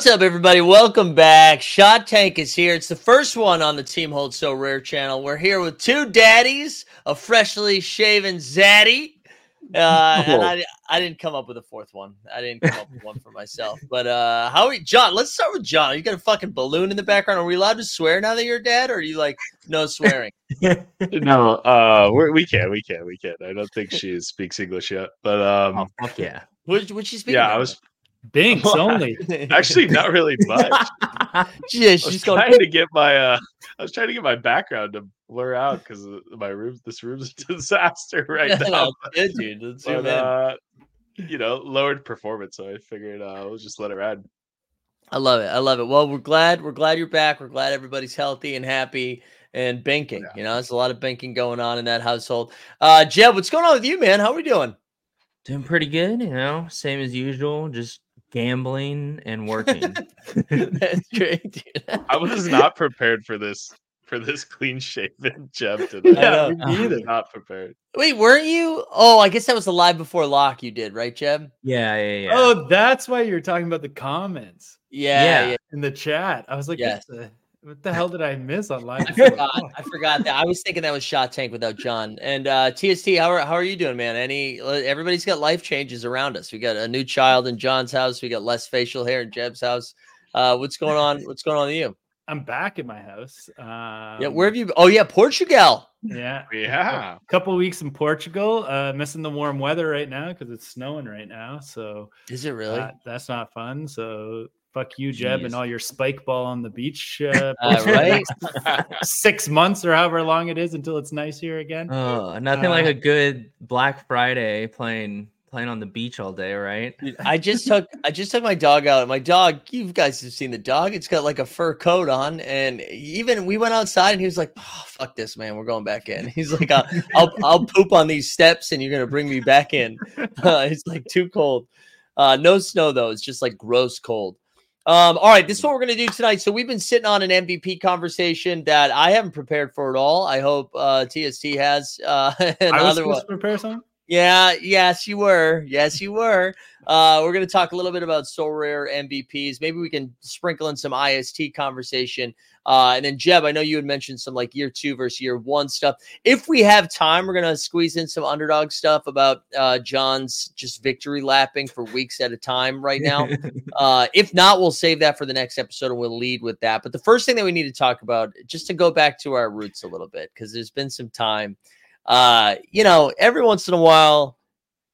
What's up, everybody? Welcome back. Shot Tank is here. It's the first one on the Team Hold Sorare channel. We're here with two daddies, a freshly shaven zaddy. Uh, and I, I didn't come up with a fourth one. I didn't come up with one for myself. But uh, how are you, John? Let's start with John. You got a fucking balloon in the background. Are we allowed to swear now that you're a dad, or are you like no swearing? no, uh, we're, we can, we can, we can. I don't think she speaks English yet, but um, Oh fuck yeah! Would, would she speak? yeah, I was Binks only. actually not really much. yeah, I was she's going. trying to get my, uh, I was trying to get my background to blur out because my room, this room's a disaster right now. Good dude. Let's zoom But, in. uh, you know, lowered performance, so I figured uh, I'll just let it ride. I love it. I love it. Well, we're glad. We're glad you're back. We're glad everybody's healthy and happy and banking. Yeah. You know, there's a lot of banking going on in that household. Uh, Jeb, what's going on with you, man? How are we doing? Doing pretty good, you know, same as usual, just gambling and working. That's great, dude. I was not prepared for this for this clean shaven Jeb today. I know. Uh-huh. I Not prepared. Wait, weren't you? Oh, I guess that was the live before lock you did, right, Jeb? yeah, yeah, yeah. Oh, that's why you're talking about the comments Yeah, Yeah. yeah. in the chat. I was like, Yes. what, the, what the hell did I miss on live? I forgot. I forgot that. I was thinking that was Shot Tank without John. And uh, TST, how are how are you doing, man? Any? Everybody's got life changes around us. We got a new child in John's house. We got less facial hair in Jeb's house. Uh, what's going on? What's going on with you? I'm back in my house. Um, Yeah, where have you? Oh yeah, Portugal. Yeah, Yeah. a couple weeks in Portugal. Uh, missing the warm weather right now because it's snowing right now. So Is it really? uh, that's not fun. So fuck you, Jeb, and all your spike ball on the beach. Uh, Uh, right? Six months or however long it is until it's nice here again. Oh, nothing like Uh, a good Black Friday playing playing on the beach all day, right? I just took I just took my dog out. My dog, you guys have seen the dog. It's got like a fur coat on, and even we went outside, and he was like, oh, "Fuck this, man. We're going back in." He's like, "I'll I'll, I'll poop on these steps, and you're gonna bring me back in." Uh, it's like too cold. Uh, no snow though. It's just like gross cold. Um, all right, this is what we're gonna do tonight. So we've been sitting on an MVP conversation that I haven't prepared for at all. I hope uh, TST has. Uh, and I was supposed to prepare something. yeah, yes, you were. Yes, you were. Uh, we're going to talk a little bit about Sorare MVPs. Maybe we can sprinkle in some IST conversation. Uh, and then, Jeb, I know you had mentioned some like year two versus year one stuff. If we have time, we're to squeeze in some underdog stuff about uh, John's just victory lapping for weeks at a time right now. Uh, if not, we'll save that for the next episode and we'll lead with that. But the first thing that we need to talk about, just to go back to our roots a little bit, because there's been some time. Uh, you know, every once in a while,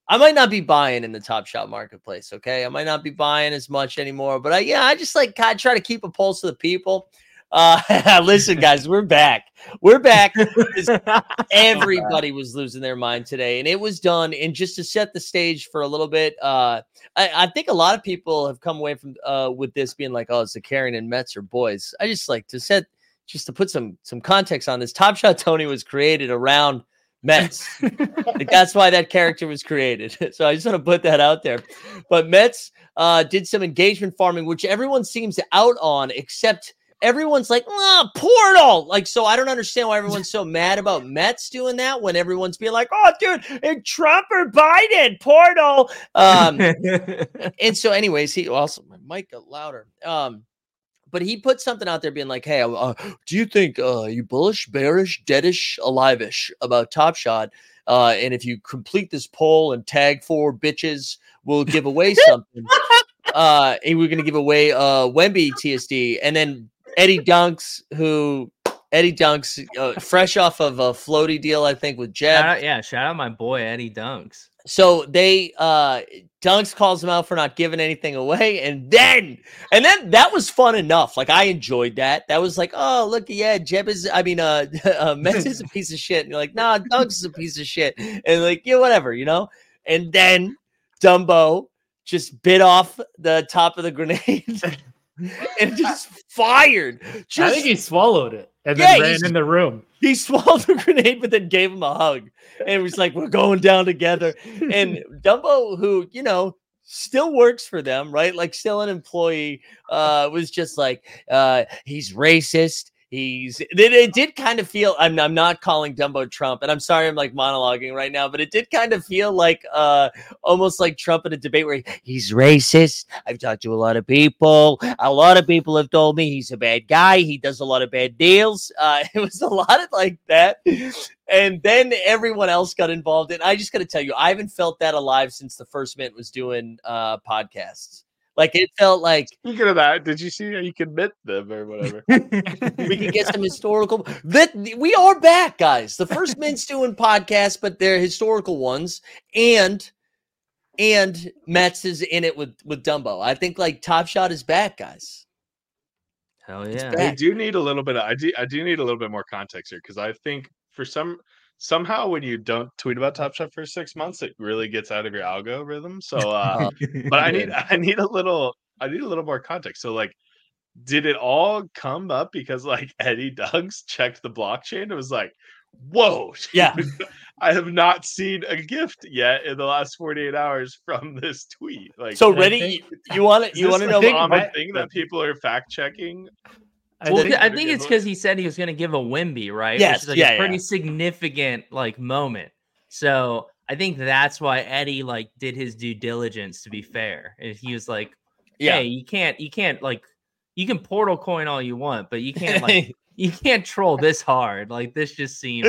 I might not be buying in the Top Shot marketplace. Okay, I might not be buying as much anymore, but I yeah, I just like kind of try to keep a pulse of the people. Uh, listen, guys, we're back. We're back. Everybody was losing their mind today, and it was done. And just to set the stage for a little bit, uh, I, I think a lot of people have come away from uh, with this being like, "Oh, it's the Karen and Mets are boys." I just like to set just to put some some context on this. Top Shot Tony was created around Mets. like that's why that character was created. So I just want to put that out there. But Mets uh, did some engagement farming, which everyone seems out on, except everyone's like, ah, Portal. Like, so I don't understand why everyone's so mad about Mets doing that when everyone's being like, oh, dude, Trump or Biden, Portal. Um, and so, anyways, he also my mic got louder. Um, but he put something out there being like, "Hey, uh, do you think uh, you bullish, bearish, deadish, alive-ish about Top Shot? Uh, and if you complete this poll and tag four bitches, we'll give away something. uh, and we're gonna give away uh Wemby TSD, and then Eddie Dunks, who Eddie Dunks, uh, fresh off of a floaty deal, I think with Jeb. Shout out, yeah, shout out my boy Eddie Dunks. So they uh Dunks calls him out for not giving anything away, and then and then that was fun enough. Like I enjoyed that. That was like, oh look, yeah, Jeb is. I mean, uh, uh Mets is a piece of shit. And you're like, nah, Dunks is a piece of shit, and like, yeah, whatever, you know. And then Dumbo just bit off the top of the grenade and just fired. I think he swallowed it and Yeah, then ran in the room. he swallowed the grenade, but then gave him a hug. And was like, we're going down together. And Dumbo, who, you know, still works for them, right? Like still an employee, uh, was just like, uh, he's racist. He He's it, it did kind of feel I'm I'm not calling Dumbo Trump, and I'm sorry I'm like monologuing right now, but it did kind of feel like uh almost like Trump in a debate where he- he's racist. I've talked to a lot of people. A lot of people have told me he's a bad guy. He does a lot of bad deals. Uh, it was a lot of like that. And then everyone else got involved. And I just got to tell you, I haven't felt that alive since the first mint was doing uh, podcasts. Like it felt like Speaking of that, did you see how you can admit them or whatever? we can get some historical. That we are back, guys. The first mint's doing podcasts, but they're historical ones, and and Mets is in it with with Dumbo. I think like Top Shot is back, guys. Hell yeah. bad. I do need a little bit. Of, I do. I do need a little bit more context here because I think for some somehow when you don't tweet about Top Shot for six months, it really gets out of your algorithm. So, uh, but I need I need a little I need a little more context. So, like, did it all come up because like Eddie Dunks checked the blockchain? It was like, whoa, Yeah. I have not seen a gift yet in the last forty eight hours from this tweet. Like, So ready? think- You, want to you want to know? think I- thing that people are fact checking? I Well, think- I think it's because he said he was going to give a Wemby, right? Yes, Which is like yeah, a pretty yeah. significant like moment. So I think that's why Eddie like did his due diligence. To be fair, and he was like, Yeah. "Hey, you can't, you can't like, you can portal coin all you want, but you can't like, you can't troll this hard. Like this just seems,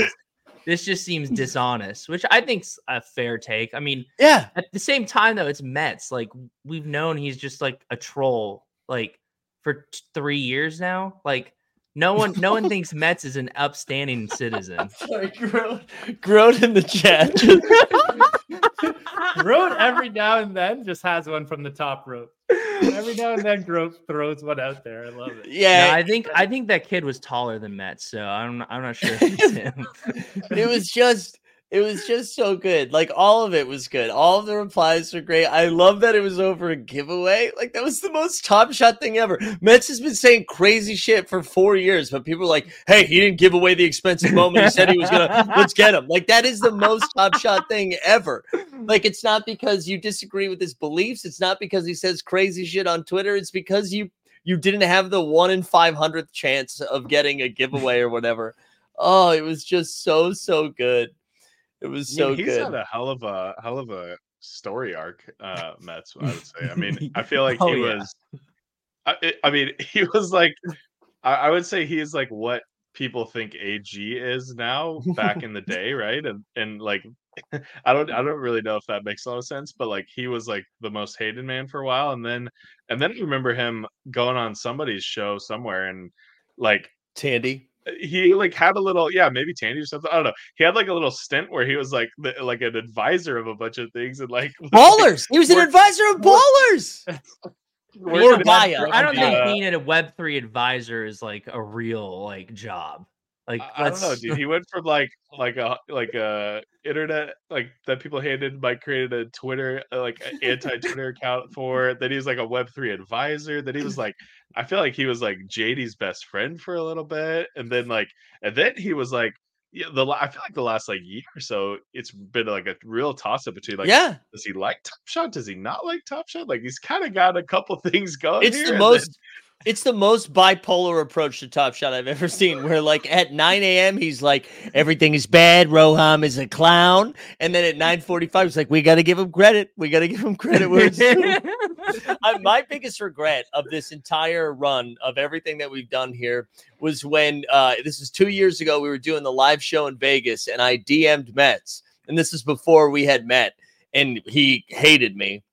this just seems dishonest." Which I think's a fair take. I mean, yeah. at the same time though it's mets like we've known he's just like a troll like for t- three years now like no one no one thinks mets is an upstanding citizen Sorry, Groat, Groat in the chat. Groat every now and then just has one from the top rope. Every now and then, Groat throws one out there. I love it. No, yeah, i think i think that kid was taller than mets so i'm i'm not sure if it's him it was just it was just so good like all of it was good all of the replies were great i love that it was over a giveaway like that was the most top shot thing ever Mets has been saying crazy shit for four years but people are like hey he didn't give away the expensive moment he said he was gonna let's get him like that is the most top shot thing ever like it's not because you disagree with his beliefs it's not because he says crazy shit on twitter it's because you you didn't have the one in 500th chance of getting a giveaway or whatever oh it was just so so good it was I mean, so he's good He's had a hell of a hell of a story arc, uh, Mets. I would say. I mean, I feel like Oh, he yeah. was. I, I mean, he was like, I, I would say he is like what people think AG is now back in the day, right? And and like, I don't I don't really know if that makes a lot of sense, but like he was like the most hated man for a while, and then and then I remember him going on somebody's show somewhere and like tandy he like had a little yeah maybe Tandy or something I don't know. He had like a little stint where he was like the, like an advisor of a bunch of things and like was, like, ballers! He was an advisor of ballers! Working Or at- Gaia. i don't think being a web3 advisor is like a real like job like I, I don't know dude he went from like like a like a internet like that people hated Mike created a Twitter uh, like anti-Twitter account for then he was like a web three advisor then he was like I feel like he was like JD's best friend for a little bit and then like and then he was like yeah, the I feel like the last like year or so, it's been like a real toss up between like yeah does he like Top Shot? Does he not like Top Shot? Like he's kind of got a couple things going. it's the most it's the most bipolar approach to top shot i've ever seen where like at 9 a.m he's like everything is bad roham is a clown and then at 9.45 he's like we gotta give him credit we gotta give him credit where it's due. I, my biggest regret of this entire run of everything that we've done here was when uh, this is two years ago. We were doing the live show in Vegas, and I DM'd Mets, and this is before we had met, and he hated me.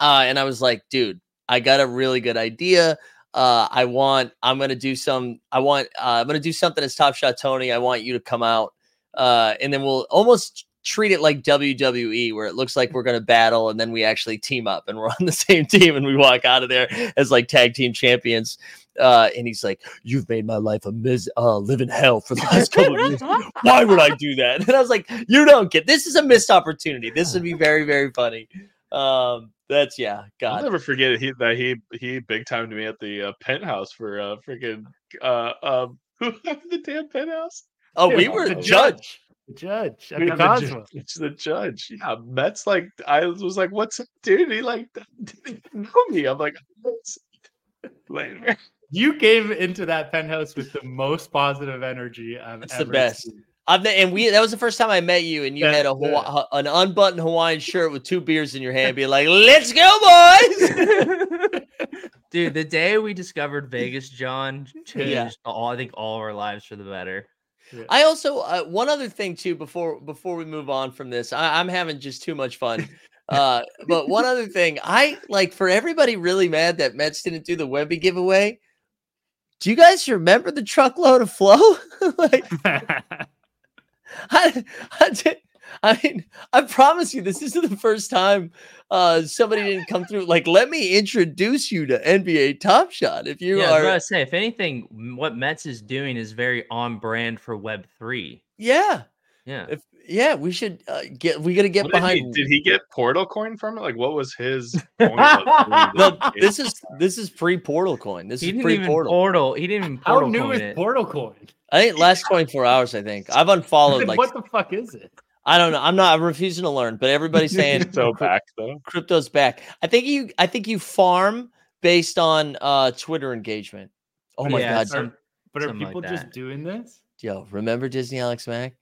Uh, and I was like, dude, I got a really good idea. Uh, I want, I'm gonna do some, I want, uh, I'm gonna do something as Top Shot Tony. I want you to come out, uh, and then we'll almost treat it like WWE, where it looks like we're going to battle and then we actually team up and we're on the same team and we walk out of there as like tag team champions. Uh, and he's like, "You've made my life a mis- uh, living hell for the last couple of years. Why would I do that?" And I was like, "You don't get this is a missed opportunity. This would be very very funny." Um, that's yeah, God, I'll never forget he, that he he big timed me at the uh, penthouse for uh freaking uh um who the damn penthouse? oh, we were the the judge. judge. The judge at Yeah, the the Cosmo. judge- It's the judge. Yeah, Mets like I was like, "What's up, dude?" He like didn't even know me. I'm like, "What's later?" You came into that penthouse with the most positive energy I've It's ever the best. seen. I've ne- and we that was the first time I met you, and you Yeah, had a yeah. Hawa- an unbuttoned Hawaiian shirt with two beers in your hand, being like, "Let's go, boys!" Dude, the day we discovered Vegas, John changed Yeah. all. I think all of our lives for the better. I also uh, one other thing too before before we move on from this, I, I'm having just too much fun. Uh, but one other thing, I like for everybody really mad that Mets didn't do the Wemby giveaway. Do you guys remember the truckload of flow? like, I, I, did, I mean, I promise you, this isn't the first time uh, somebody didn't come through. Like, let me introduce you to NBA Top Shot. If you yeah, I was are, to say, if anything, what Mets is doing is very on brand for Web three. yeah, Yeah, if yeah, we should uh, get. We got to get What did, he, behind. did he get portal coin from it? Like, what was his? Point of, No, this is this is pre portal coin. This he is didn't pre portal. portal. He didn't even How new coin is it. Portal Coin? I think last twenty four hours. I think I've unfollowed. Then Like what the fuck is it? I don't know. I'm not. I'm refusing to learn. But everybody's saying so back though. crypto's back. I think you. I think you farm based on uh Twitter engagement. Oh my Yeah, god, some- Are- but are something like people just doing this? yo! Remember Disney Alex Mack?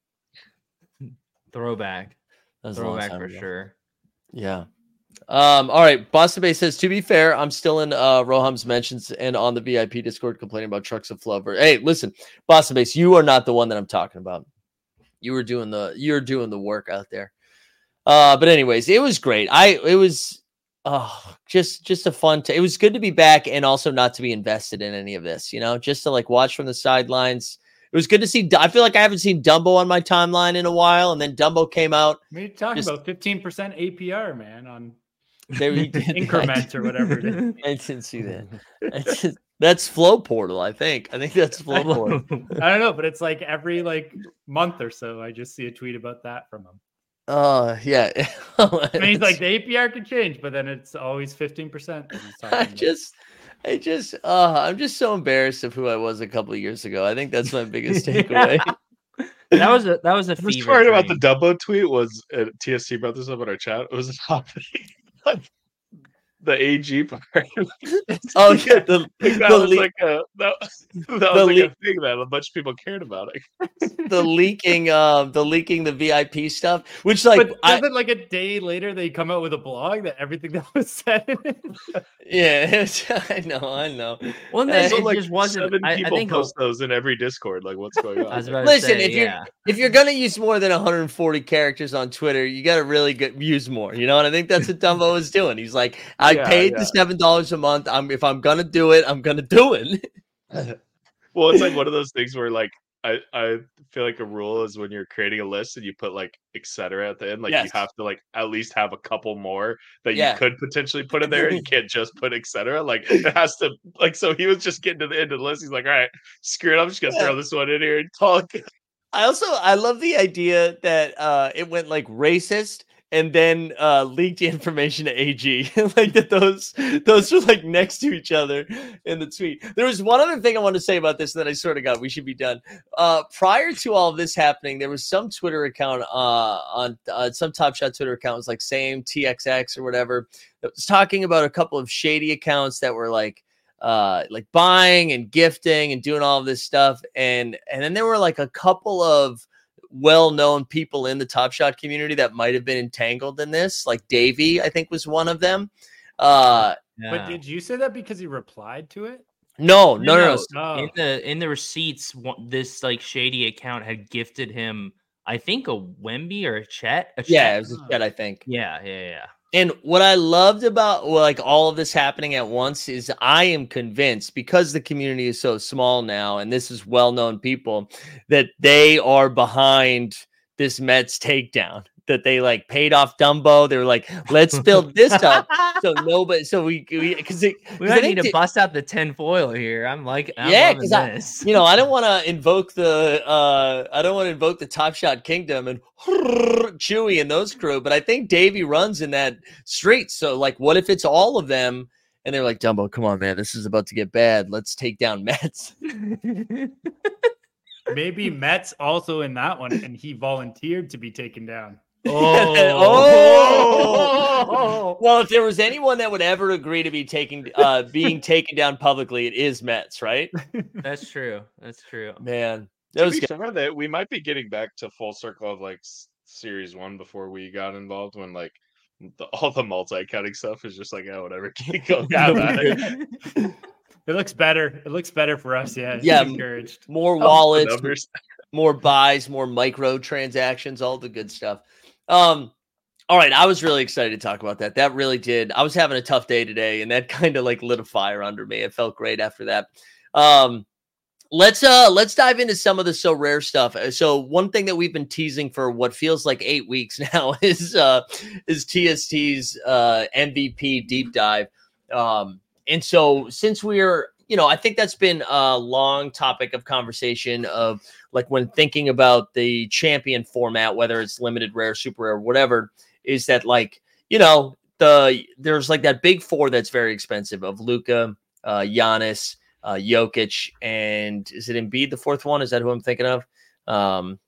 Throwback, That was a long throwback time for ago. sure. Yeah. Um, all right. Boston Bay says, to be fair, I'm still in uh Roham's mentions and on the VIP Discord complaining about trucks of flow. Hey, listen, Boston Base, you are not the one that I'm talking about. You were doing the you're doing the work out there. Uh, but anyways, it was great. I it was oh just just a fun t- it was good to be back and also not to be invested in any of this, you know, just to like watch from the sidelines. It was good to see. I feel like I haven't seen Dumbo on my timeline in a while, and then Dumbo came out. You're talking Just- about 15% APR, man, on There he did that. increment or whatever it is. I didn't see that. That's, just- that's Flow Portal, I think. I think that's Flow Portal. I don't know, but it's like every like month or so, I just see a tweet about that from him. Oh yeah. I mean, he's like the APR could change, but then it's always 15%. that he's talking I just, I just, uh, I'm just so embarrassed of who I was a couple of years ago. I think that's my biggest takeaway. that was a that was a The best part about the dream. Dumbo tweet was uh, TSC brought this up in our chat. It was a topic. like the AG part. oh yeah, the, Like, that the, was le- like a that, that was The like le- a thing that a bunch of people cared about. Like, the leaking, um, the leaking the VIP stuff, which like, but I, doesn't like a day later they come out with a blog that everything that was said yeah, it's- I know, I know. Well, Uh, so, like just wasn't. seven I, I people think post those in every Discord. Like, what's going on? I was about to Listen, say, if you're- if you're gonna use more than 140 characters on Twitter, you gotta really get, use more. You know, and I think that's what Dumbo is doing. He's like, I Yeah, paid yeah. the seven dollars a month. I'm if I'm gonna do it, I'm gonna do it. Well, it's like one of those things where like I, I feel like a rule is when you're creating a list and you put like etc at the end, like Yes. you have to like at least have a couple more that Yeah. you could potentially put in there. You can't just put etc. Like it has to like so he was just getting to the end of the list. He's like, all right, screw it, I'm just gonna Yeah. throw this one in here and talk. I also I love the idea that uh it went like racist and then uh leaked the information to AG. like that those those were like next to each other in the tweet. There was one other thing I want to say about this that I sort of got we should be done. Uh prior to all this happening, there was some Twitter account uh on uh, some Top Shot Twitter account was like same TXX or whatever that was talking about a couple of shady accounts that were like uh like buying and gifting and doing all of this stuff and and then there were like a couple of well-known people in the top shot community that might have been entangled in this like davey i think was one of them uh But did you say that because he replied to it? no no no, no. so Oh. in the in the receipts, one- this like shady account had gifted him, I think, a Wemby or a Chet. A yeah Chet. it was a chat i think yeah, yeah, yeah. And what I loved about like all of this happening at once is I am convinced because the community is so small now and this is well-known people that they are behind this Mets takedown. That they like paid off Dumbo. They were like, let's build this up. So nobody, so we, because it, we 'cause I might need to the- bust out the tin foil here. I'm like, I'm Yeah, loving 'cause I- you know, I don't want to invoke the uh I don't want to invoke the Top Shot Kingdom and Chewy and those crew, but I think Davey runs in that street. So like what if it's all of them and they're like, Dumbo, come on, man, this is about to get bad. Let's take down Mets. Maybe Mets also in that one, and he volunteered to be taken down. Oh. Well, if there was anyone that would ever agree to be taking uh being taken down publicly, it is Mets, right? That's true. That's true. Man, that To was be good. fair, that we might be getting back to full circle of like series one before we got involved when like the, all the multi-cutting stuff is just like oh whatever keep going have at it. It looks better. It looks better for us. Yeah. Yeah, encouraged. more wallets, more buys, more micro transactions, all the good stuff. Um, all right, I was really excited to talk about that. That really did. I was having a tough day today, and that kind of like lit a fire under me. It felt great after that. Um, let's uh let's dive into some of the Sorare stuff. Uh, So one thing that we've been teasing for what feels like eight weeks now is uh is TST's uh MVP deep dive. Um, and so since we're you know, I think that's been a long topic of conversation of like when thinking about the champion format, whether it's limited rare, super rare, whatever, is that like, you know, the there's like that big four that's very expensive of Luka, uh, Giannis, uh, Jokic, and is it Embiid the fourth one? Is that who I'm thinking of? Um,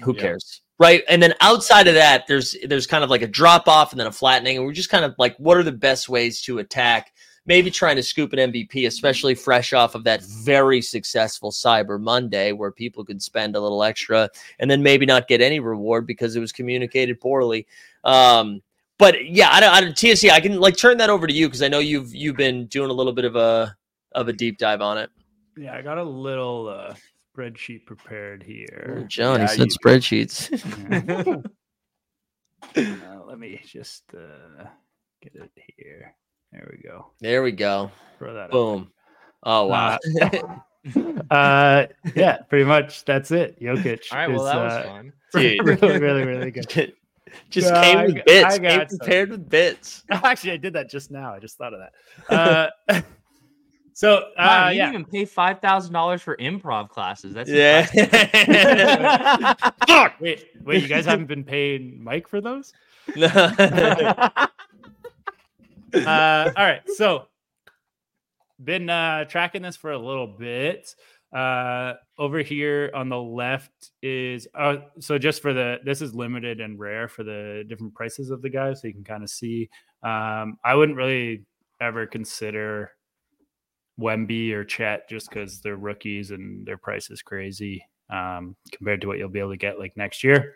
who Yeah. cares? Right. And then outside of that, there's there's kind of like a drop off and then a flattening. And we're just kind of like, what are the best ways to attack? Maybe trying to scoop an MVP, especially fresh off of that very successful Cyber Monday where people could spend a little extra and then maybe not get any reward because it was communicated poorly. Um, but yeah, I don't, I don't TSC, I can like turn that over to you because I know you've you've been doing a little bit of a of a deep dive on it. Yeah, I got a little uh, spreadsheet prepared here. John, Yeah, he said you- spreadsheets. Uh, let me just uh, get it here. There we go. there we go. Throw that. up. Boom. Oh wow. Uh, yeah, pretty much that's it. Jokic. All right. Well, is, that was uh, fun. Dude. really, really, really good. just No, came I with bits. I Came got some. prepared with bits. Actually, I did that just now. I just thought of that. Uh, so, Wow, uh, you yeah. even pay five thousand dollars for improv classes. That's Yeah. Fuck. Wait, wait. You guys haven't been paying Mike for those? Uh, all right. So, been uh, tracking this for a little bit. Uh, over here on the left is uh, so just for the this is limited and rare for the different prices of the guys, so you can kind of see. Um, I wouldn't really ever consider Wemby or Chet just because they're rookies and their price is crazy um, compared to what you'll be able to get like next year.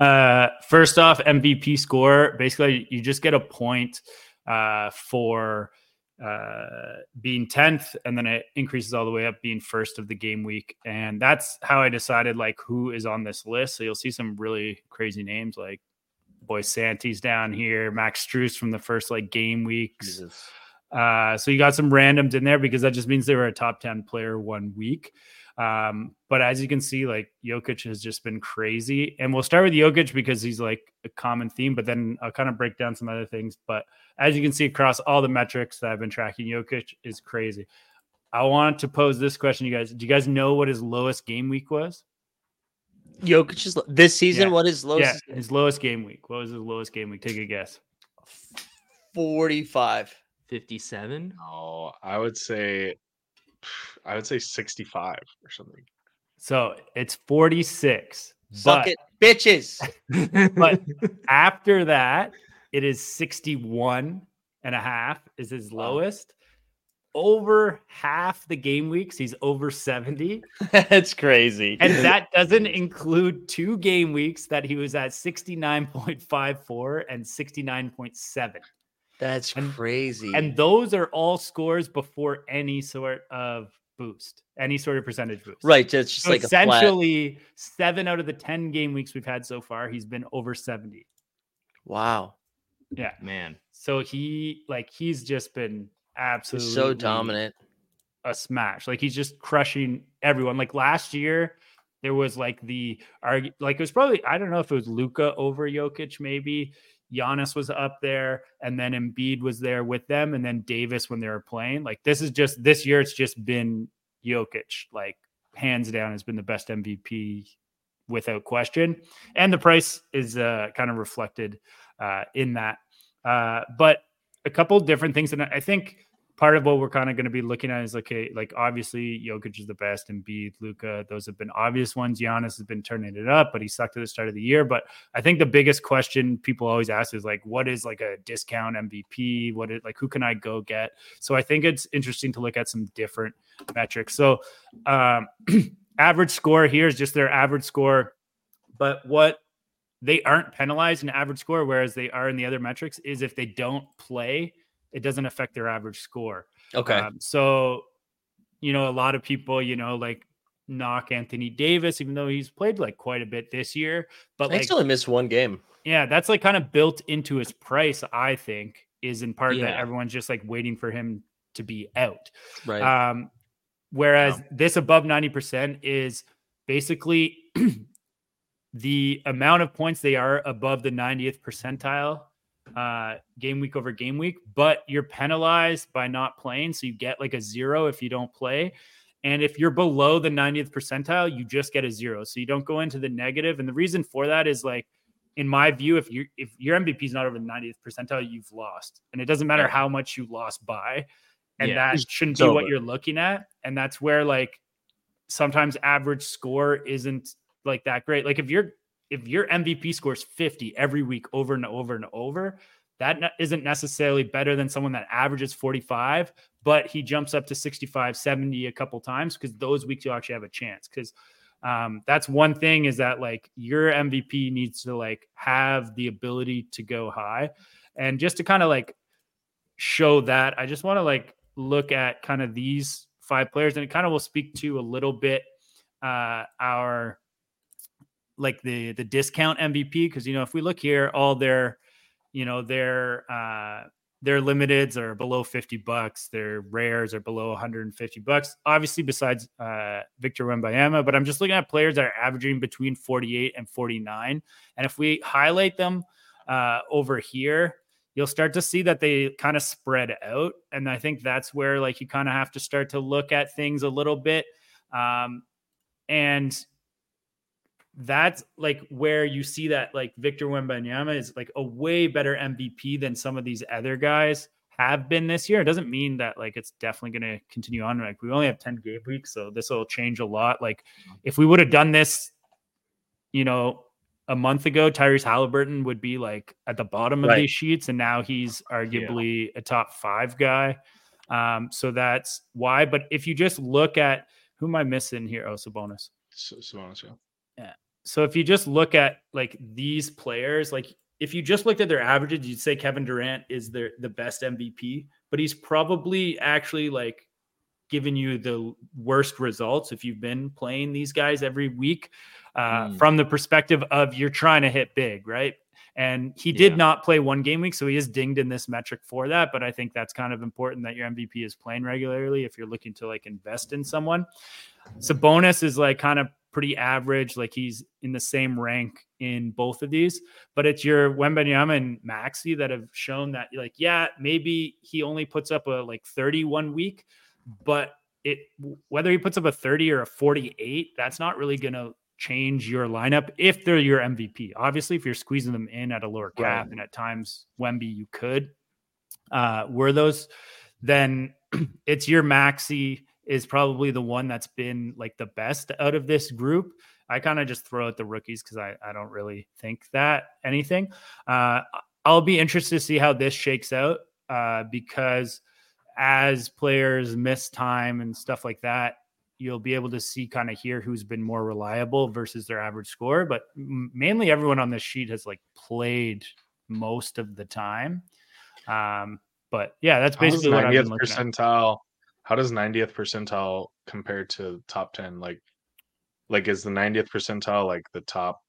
Uh, first off, MVP score. Basically, you just get a point uh, for uh, being 10th, and then it increases all the way up being first of the game week. And that's how I decided like who is on this list. So you'll see some really crazy names like Boy Santi's down here, Max Strus from the first like game weeks. Uh, so you got some randoms in there because that just means they were a top 10 player one week. Um, but as you can see, like Jokic has just been crazy. And we'll start with Jokic because he's like a common theme, but then I'll kind of break down some other things. But as you can see across all the metrics that I've been tracking, Jokic is crazy. I want to pose this question, you guys. Do you guys know what his lowest game week was? Jokic is this season. Yeah. What is lowest? Yeah, his lowest game week. What was his lowest game week? Take a guess. Forty-five. Fifty-seven. No, I would say, I would say sixty-five or something. So it's 46. Suck but it, bitches. But- after that, it is 61 and a half is his Wow. lowest. Over half the game weeks, he's over 70. That's crazy. And that doesn't include two game weeks that he was at 69.54 and 69.7. That's and- crazy. And those are all scores before any sort of boost, any sort of percentage boost. right, that's just So like a flat. essentially, seven out of the 10 game weeks we've had so far, he's been over 70. Wow, Yeah. Man, So he, like, he's just been he's absolutely so dominant. a smash. Like he's just crushing everyone. Like last year, there was like the argu- like it was probably I don't know if it was Luka over Jokic, maybe Giannis was up there, and then Embiid was there with them, and then Davis when they were playing. Like this is just this year, it's just been Jokic, like hands down, has been the best MVP without question, and the price is uh, kind of reflected uh, in that. Uh, but a couple different things, and I think part of what we're kind of going to be looking at is okay, like obviously Jokic is the best, and B Luka, those have been obvious ones. Giannis has been turning it up, but he sucked at the start of the year. But I think the biggest question people always ask is like, what is like a discount MVP? What is like who can I go get? So I think it's interesting to look at some different metrics. So um average score here is just their average score, but what they aren't penalized in average score, whereas they are in the other metrics, is if they don't play it doesn't affect their average score. Okay. Um, so, you know, a lot of people, you know, like knock Anthony Davis, even though he's played like quite a bit this year. But I like, still missed one game. yeah, that's like kind of built into his price, I think, is in part that everyone's just like waiting for him to be out. Right. Um, whereas this above 90% is basically the amount of points they are above the 90th percentile uh game week over game week but you're penalized by not playing. So you get like a zero if you don't play. And if you're below the 90th percentile you just get a zero. So you don't go into the negative. and the reason for that is like in my view if you if your mvp is not over the 90th percentile you've lost. And it doesn't matter Yeah. how much you lost by. And Yeah. that shouldn't be what you're looking at. And that's where like sometimes average score isn't like that great. Like if you're if your mvp scores 50 every week over and over and over that isn't necessarily better than someone that averages 45 but he jumps up to 65 70 a couple times because those weeks you actually have a chance. Because um, that's one thing is that like your mvp needs to like have the ability to go high. And just to kind of like show that i just want to like look at kind of these five players and it kind of will speak to a little bit uh our like the the discount mvp because you know if we look here all their you know their uh their limiteds are below 50 bucks their rares are below 150 bucks obviously besides uh victor Wembanyama but i'm just looking at players that are averaging between 48 and 49 and if we highlight them uh over here you'll start to see that they kind of spread out and i think that's where like you kind of have to start to look at things a little bit um and that's like where you see that like Victor Wembanyama is like a way better MVP than some of these other guys have been this year. It doesn't mean that like it's definitely going to continue on. Like we only have 10 game weeks, so this will change a lot. Like if we would have done this, you know, a month ago, Tyrese Halliburton would be like at the bottom of Right. these sheets, and now he's arguably a top five guy. Um, so that's why. But if you just look at who am I missing here? Oh, Sabonis. So, Sabonis, yeah. So if you just look at like these players, like if you just looked at their averages, you'd say Kevin Durant is their the best MVP, but he's probably actually like giving you the worst results if you've been playing these guys every week uh, Mm. from the perspective of you're trying to hit big, right? And he did Yeah. not play one game week, so he is dinged in this metric for that. But I think that's kind of important that your MVP is playing regularly if you're looking to like invest in someone. Sabonis is like kind of pretty average, like he's in the same rank in both of these. But it's your Wembanyama and Maxey that have shown that, like, yeah, maybe he only puts up a like 31 week, but it whether he puts up a 30 or a 48, that's not really gonna change your lineup if they're your MVP. Obviously, if you're squeezing them in at a lower cap, Right. and at times Wemby you could, uh, were those, then it's your Maxey is probably the one that's been like the best out of this group. I kind of just throw out the rookies because I, I don't really think that anything. Uh, I'll be interested to see how this shakes out uh, because as players miss time and stuff like that, you'll be able to see kind of here who's been more reliable versus their average score. But m- mainly everyone on this sheet has like played most of the time. Um, but yeah, that's basically what I've been 90th looking at. How does 90th percentile compare to top 10? Like, like is the 90th percentile like the top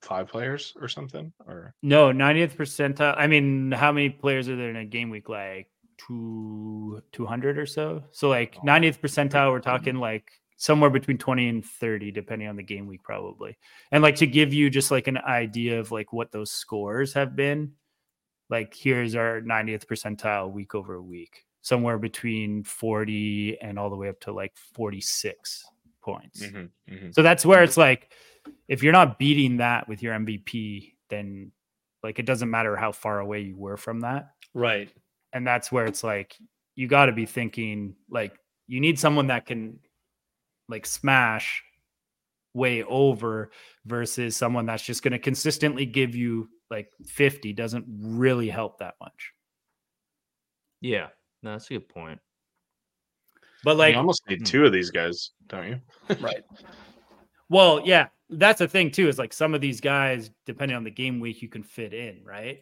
five players or something? Or No, 90th percentile. I mean, how many players are there in a game week? Like two, 200 or so. So, like 90th percentile, we're talking like somewhere between 20 and 30, depending on the game week, probably. And like to give you just like an idea of like what those scores have been, like here's our 90th percentile week over week, somewhere between 40 and all the way up to like 46 points. Mhm, mhm. So that's where it's like, if you're not beating that with your MVP, then like it doesn't matter how far away you were from that. Right. And that's where it's like, you got to be thinking like you need someone that can like smash way over versus someone that's just going to consistently give you like 50 doesn't really help that much. Yeah, no, that's a good point. But like you almost need hmm. two of these guys, don't you? Right. Well, yeah, that's the thing too. Is like some of these guys, depending on the game week, you can fit in, right?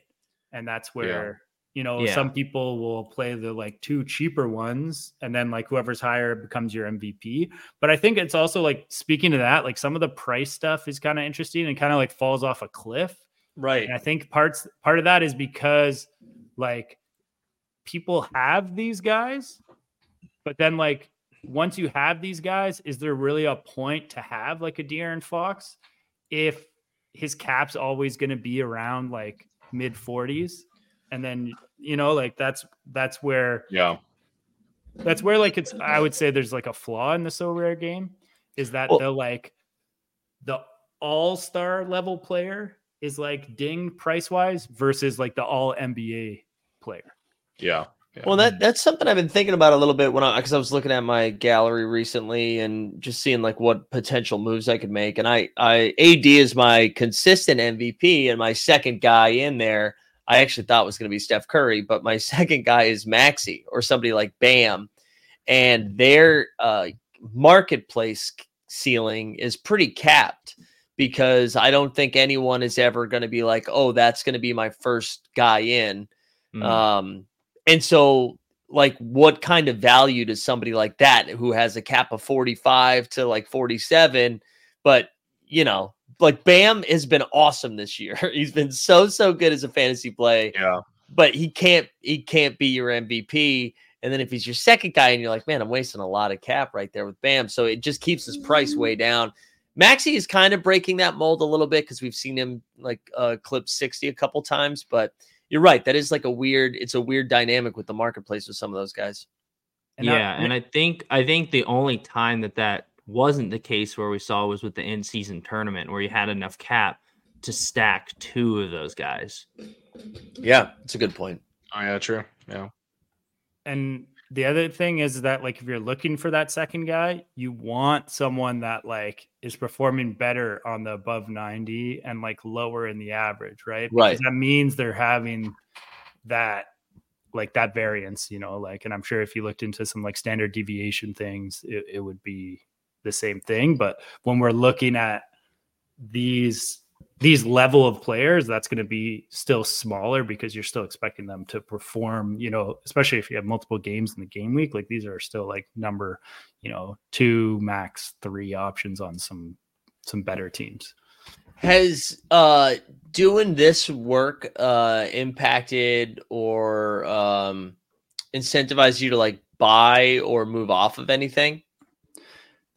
And that's where you know Yeah. some people will play the like two cheaper ones, and then like whoever's higher becomes your MVP. But I think it's also like speaking to that, like some of the price stuff is kind of interesting and kind of like falls off a cliff. Right. And I think parts part of that is because like people have these guys, but then like once you have these guys, is there really a point to have like a De'Aaron Fox if his cap's always going to be around like mid 40s? And then you know, like that's that's where Yeah. that's where like it's I would say there's like a flaw in the Sorare game is that Well- the like the all-star level player is like dinged price wise versus like the all NBA player. Yeah. yeah. Well, that that's something I've been thinking about a little bit when I because I was looking at my gallery recently and just seeing like what potential moves I could make. And I I AD is my consistent MVP and my second guy in there. I actually thought was going to be Steph Curry, but my second guy is Maxey or somebody like Bam, and their uh, marketplace ceiling is pretty capped because I don't think anyone is ever going to be like, oh, that's going to be my first guy in. Mm. Um, and so, like, what kind of value does somebody like that who has a cap of 45 to like 47? But, you know, like Bam has been awesome this year. He's been so, so good as a fantasy play, yeah. but he can't, he can't be your MVP. And then if he's your second guy and you're like, man, I'm wasting a lot of cap right there with Bam. So it just keeps his price way down. Maxey is kind of breaking that mold a little bit because we've seen him like uh, clip 60 a couple times, but you're right. That is like a weird, it's a weird dynamic with the marketplace with some of those guys. And I- yeah, and I think I think the only time that that wasn't the case where we saw was with the in season tournament where you had enough cap to stack two of those guys. Yeah, it's a good point. Oh yeah, true. Yeah. And the other thing is that like if you're looking for that second guy, you want someone that like is performing better on the above 90 and like lower in the average, right? Right. That means they're having that like that variance, you know, like and I'm sure if you looked into some like standard deviation things, it, it would be the same thing. But when we're looking at these these level of players that's going to be still smaller because you're still expecting them to perform you know especially if you have multiple games in the game week like these are still like number you know two max three options on some some better teams Has uh doing this work uh impacted or um incentivized you to like buy or move off of anything?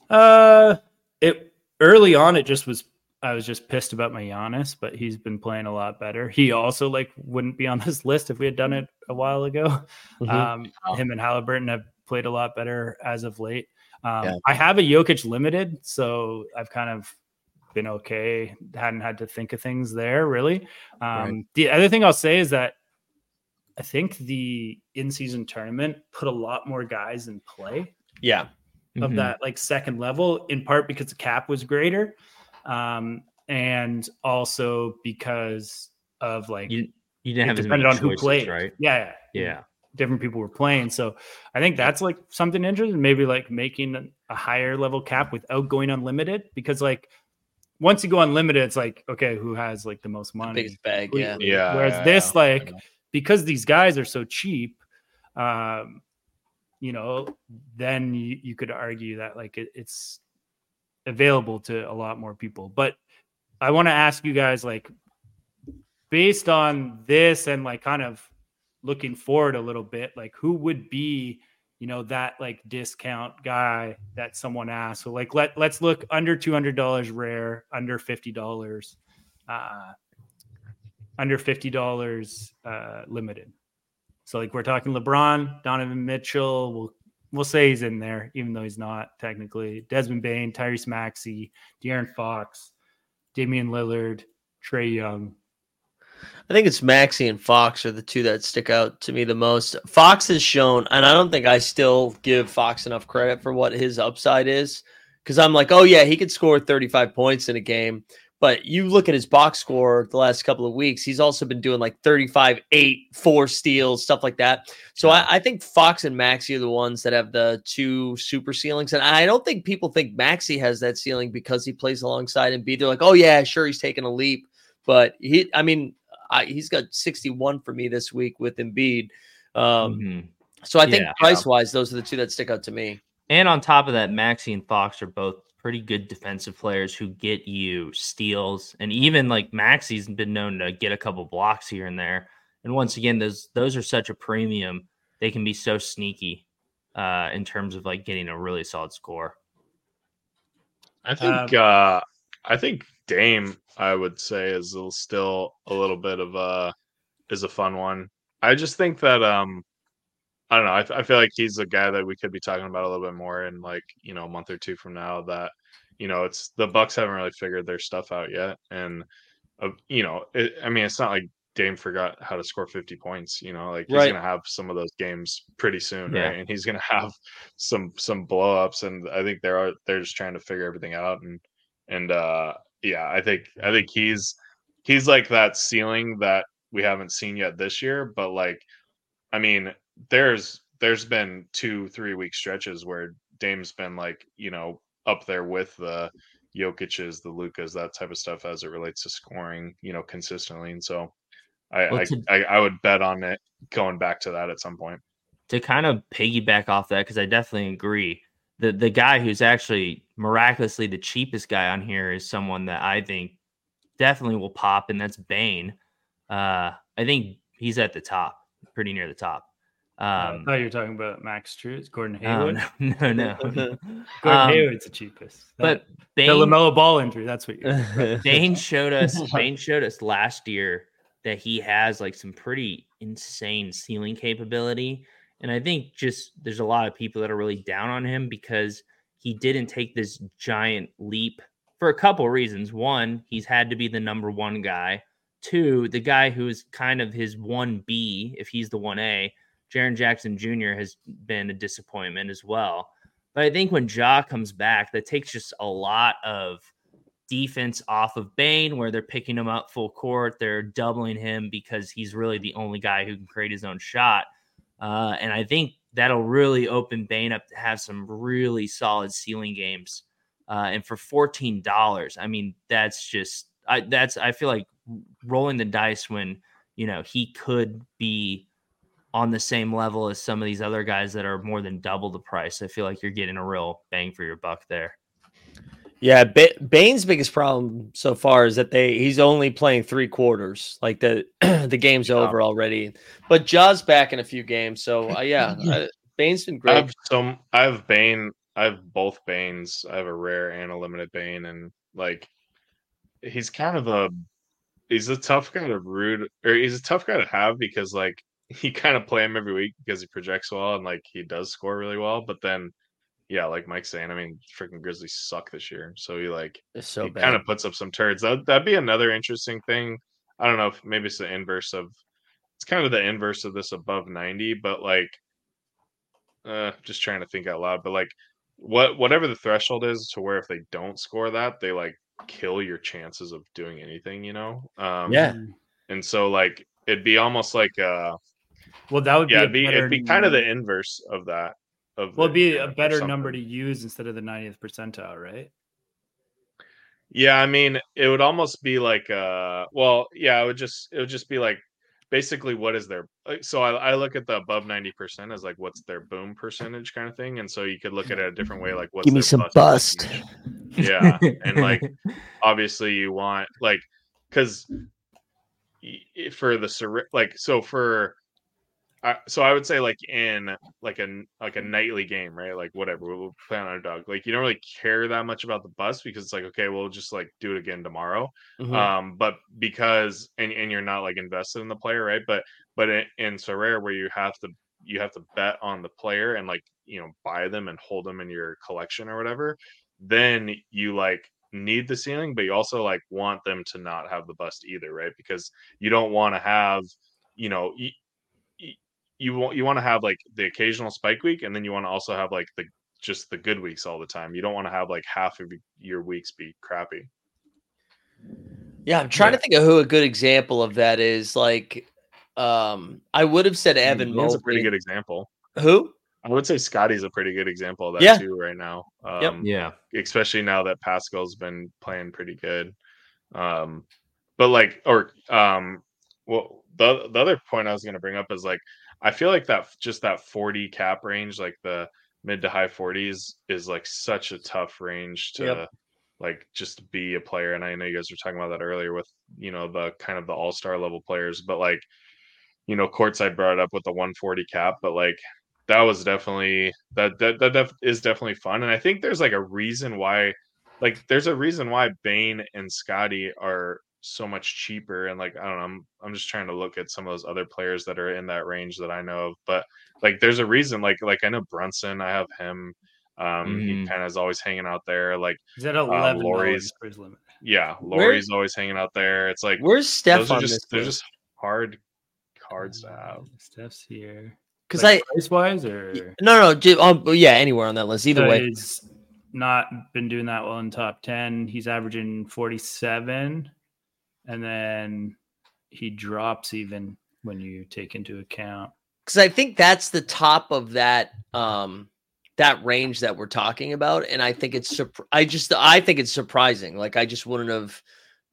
uh it early on it just was I was just pissed about my Giannis, but he's been playing a lot better. He also like wouldn't be on this list if we had done it a while ago. Mhm. Um, Oh. him and Halliburton have played a lot better as of late. Um, Yeah. I have a Jokic limited, so I've kind of been okay. Hadn't had to think of things there really. Um, Right. The other thing I'll say is that I think the in-season tournament put a lot more guys in play yeah. of Mhm. that like second level, in part because the cap was greater, um, and also because of like You you didn't it have as many depended on who played, right? Yeah, yeah, Yeah. different people were playing. So I think that's like something interesting. Maybe like making a higher level cap without going unlimited because like once you go unlimited, it's like okay, who has like the most money? Biggest bag, yeah. Yeah. Whereas yeah, this, yeah. like, because these guys are so cheap, um, you know, then you, you could argue that like it, it's available to a lot more people. But I want to ask you guys, like, based on this and like kind of looking forward a little bit, like, who would be, you know, that like discount guy that someone asked? So like, let let's look under two hundred dollars rare, under fifty dollars. Uh, under fifty dollars uh, limited. So like we're talking LeBron, Donovan Mitchell. We'll we'll say he's in there, even though he's not technically. Desmond Bane, Tyrese Maxey, De'Aaron Fox, Damian Lillard, Trae Young. I think it's Maxey and Fox are the two that stick out to me the most. Fox has shown, and I don't think I still give Fox enough credit for what his upside is. Because I'm like, oh yeah, he could score 35 points in a game. But you look at his box score the last couple of weeks, he's also been doing like 35, 8, four steals, stuff like that. So I, I think Fox and Maxey are the ones that have the two super ceilings. And I don't think people think Maxey has that ceiling because he plays alongside Embiid. They're like, oh yeah, sure, he's taking a leap. But he, I mean, I, he's got 61 for me this week with Embiid. Um, Mhm. So I think Yeah. price wise, those are the two that stick out to me. And on top of that, Maxey and Fox are both pretty good defensive players who get you steals, and even like Maxey's been known to get a couple blocks here and there. And once again, those those are such a premium; they can be so sneaky uh, in terms of like getting a really solid score. I think Um, uh I think Dame I would say is still a little bit of a is a fun one. I just think that um I don't know. I feel like he's a guy that we could be talking about a little bit more in like you know a month or two from now. That you know it's the Bucks haven't really figured their stuff out yet, and uh, you know it, I mean it's not like Dame forgot how to score fifty points. You know like he's Right. gonna have some of those games pretty soon, Yeah. right? And he's gonna have some some blowups, and I think they're they're just trying to figure everything out, and and uh yeah, I think I think he's he's like that ceiling that we haven't seen yet this year, but like I mean, there's there's been two, three week stretches where Dame's been like, you know, up there with the Jokic's, the Lukas, that type of stuff as it relates to scoring, you know, consistently. And so I Well, I, to- I, I would bet on it going back to that at some point. to kind of piggyback off that because I definitely agree. The the guy who's actually miraculously the cheapest guy on here is someone that I think definitely will pop, and that's Bane. Uh, I think he's at the top, pretty near the top. I Um, thought you were talking about Max Strus, Gordon oh, Hayward. no, no, no. Gordon Um, Hayward's the cheapest. but the Bane, LaMelo Ball injury. That's what you're. Bane showed us. Bane showed us last year that he has like some pretty insane ceiling capability, and I think just there's a lot of people that are really down on him because he didn't take this giant leap for a couple reasons. One, he's had to be the number one guy. Two, the guy who's kind of his one B, if he's the one A, Jaren Jackson Jr. has been a disappointment as well. But I think when Ja comes back, that takes just a lot of defense off of Bane, where they're picking him up full court. They're doubling him because he's really the only guy who can create his own shot. Uh, and I think that'll really open Bane up to have some really solid ceiling games. Uh, and for fourteen dollars, I mean, that's just I that's I feel like rolling the dice when you know he could be on the same level as some of these other guys that are more than double the price. I feel like you're getting a real bang for your buck there. Yeah, ba- Bane's biggest problem so far is that they he's only playing three quarters. Like the the game's Yeah. over already. But Ja's back in a few games, so uh, yeah, uh, Bane's been I great. have some I have Bane, I have both Banes. I have a rare and a limited Bane, and like he's kind of a he's a tough guy to root or he's a tough guy to have because like you kind of play him every week because he projects well and like he does score really well. But then yeah, like Mike's saying, I mean freaking Grizzlies suck this year. So he like It's so he bad. kind of puts up some turds. That that'd be another interesting thing. I don't know if maybe it's the inverse of it's kind of the inverse of this above 90, but like uh just trying to think out loud, but like what whatever the threshold is to where if they don't score that, they like kill your chances of doing anything, you know? Um Yeah. and so like it'd be almost like uh Well, that would yeah, be it'd be it'd be kind of the inverse of that. Of Well, it'd be a better number to use instead of the 90th percentile, right? Yeah, I mean, it would almost be like uh well, yeah, it would just it would just be like basically what is their so I, I look at the above 90% as like what's their boom percentage kind of thing and so you could look at it a different way like what's Give me some bust bust. percentage. yeah and like obviously you want like because for the like so for I, so I would say like in like a like a nightly game, right? Like whatever, we'll play on underdog. Like you don't really care that much about the bus because it's like okay, we'll just like do it again tomorrow. Mhm. Um, but because and and you're not like invested in the player, right? But but in, in Sorare where you have to you have to bet on the player and like you know buy them and hold them in your collection or whatever, then you like need the ceiling, but you also like want them to not have the bust either, right? Because you don't want to have, you know, you, you want you want to have like the occasional spike week, and then you want to also have like the just the good weeks all the time. You don't want to have like half of your weeks be crappy. Yeah, I'm trying yeah. to think of who a good example of that is. Like, um, I would have said Evan. That's a pretty good example. Who? I would say Scotty's a pretty good example of that yeah. too right now. Um, yep. Yeah. Especially now that Pascal's been playing pretty good. Um, but like, or um, well, the the other point I was going to bring up is like, I feel like that just that 40 cap range, like the mid to high 40s, is like such a tough range to. Yep like just be a player. And I know you guys were talking about that earlier with you know the kind of the all star level players, but like you know courtside brought up with the 140 cap, but like that was definitely that that that def- is definitely fun. And I think there's like a reason why like there's a reason why Bane and Scotty are so much cheaper and like I don't know I'm I'm just trying to look at some of those other players that are in that range that I know of but like there's a reason like like I know Brunson I have him um, mm-hmm. He kind of is always hanging out there. Like is that eleven? Uh, Lauri's limit. Yeah, Lauri's always hanging out there. It's like where's Steph on just, this? They're just hard cards to have. Steph's here because like I price wise or no no um, yeah anywhere on that list either so way. He's not been doing that well in top ten. He's averaging forty seven, and then he drops even when you take into account. Because I think that's the top of that um that range that we're talking about and i think it's i just i think it's surprising. Like i just wouldn't have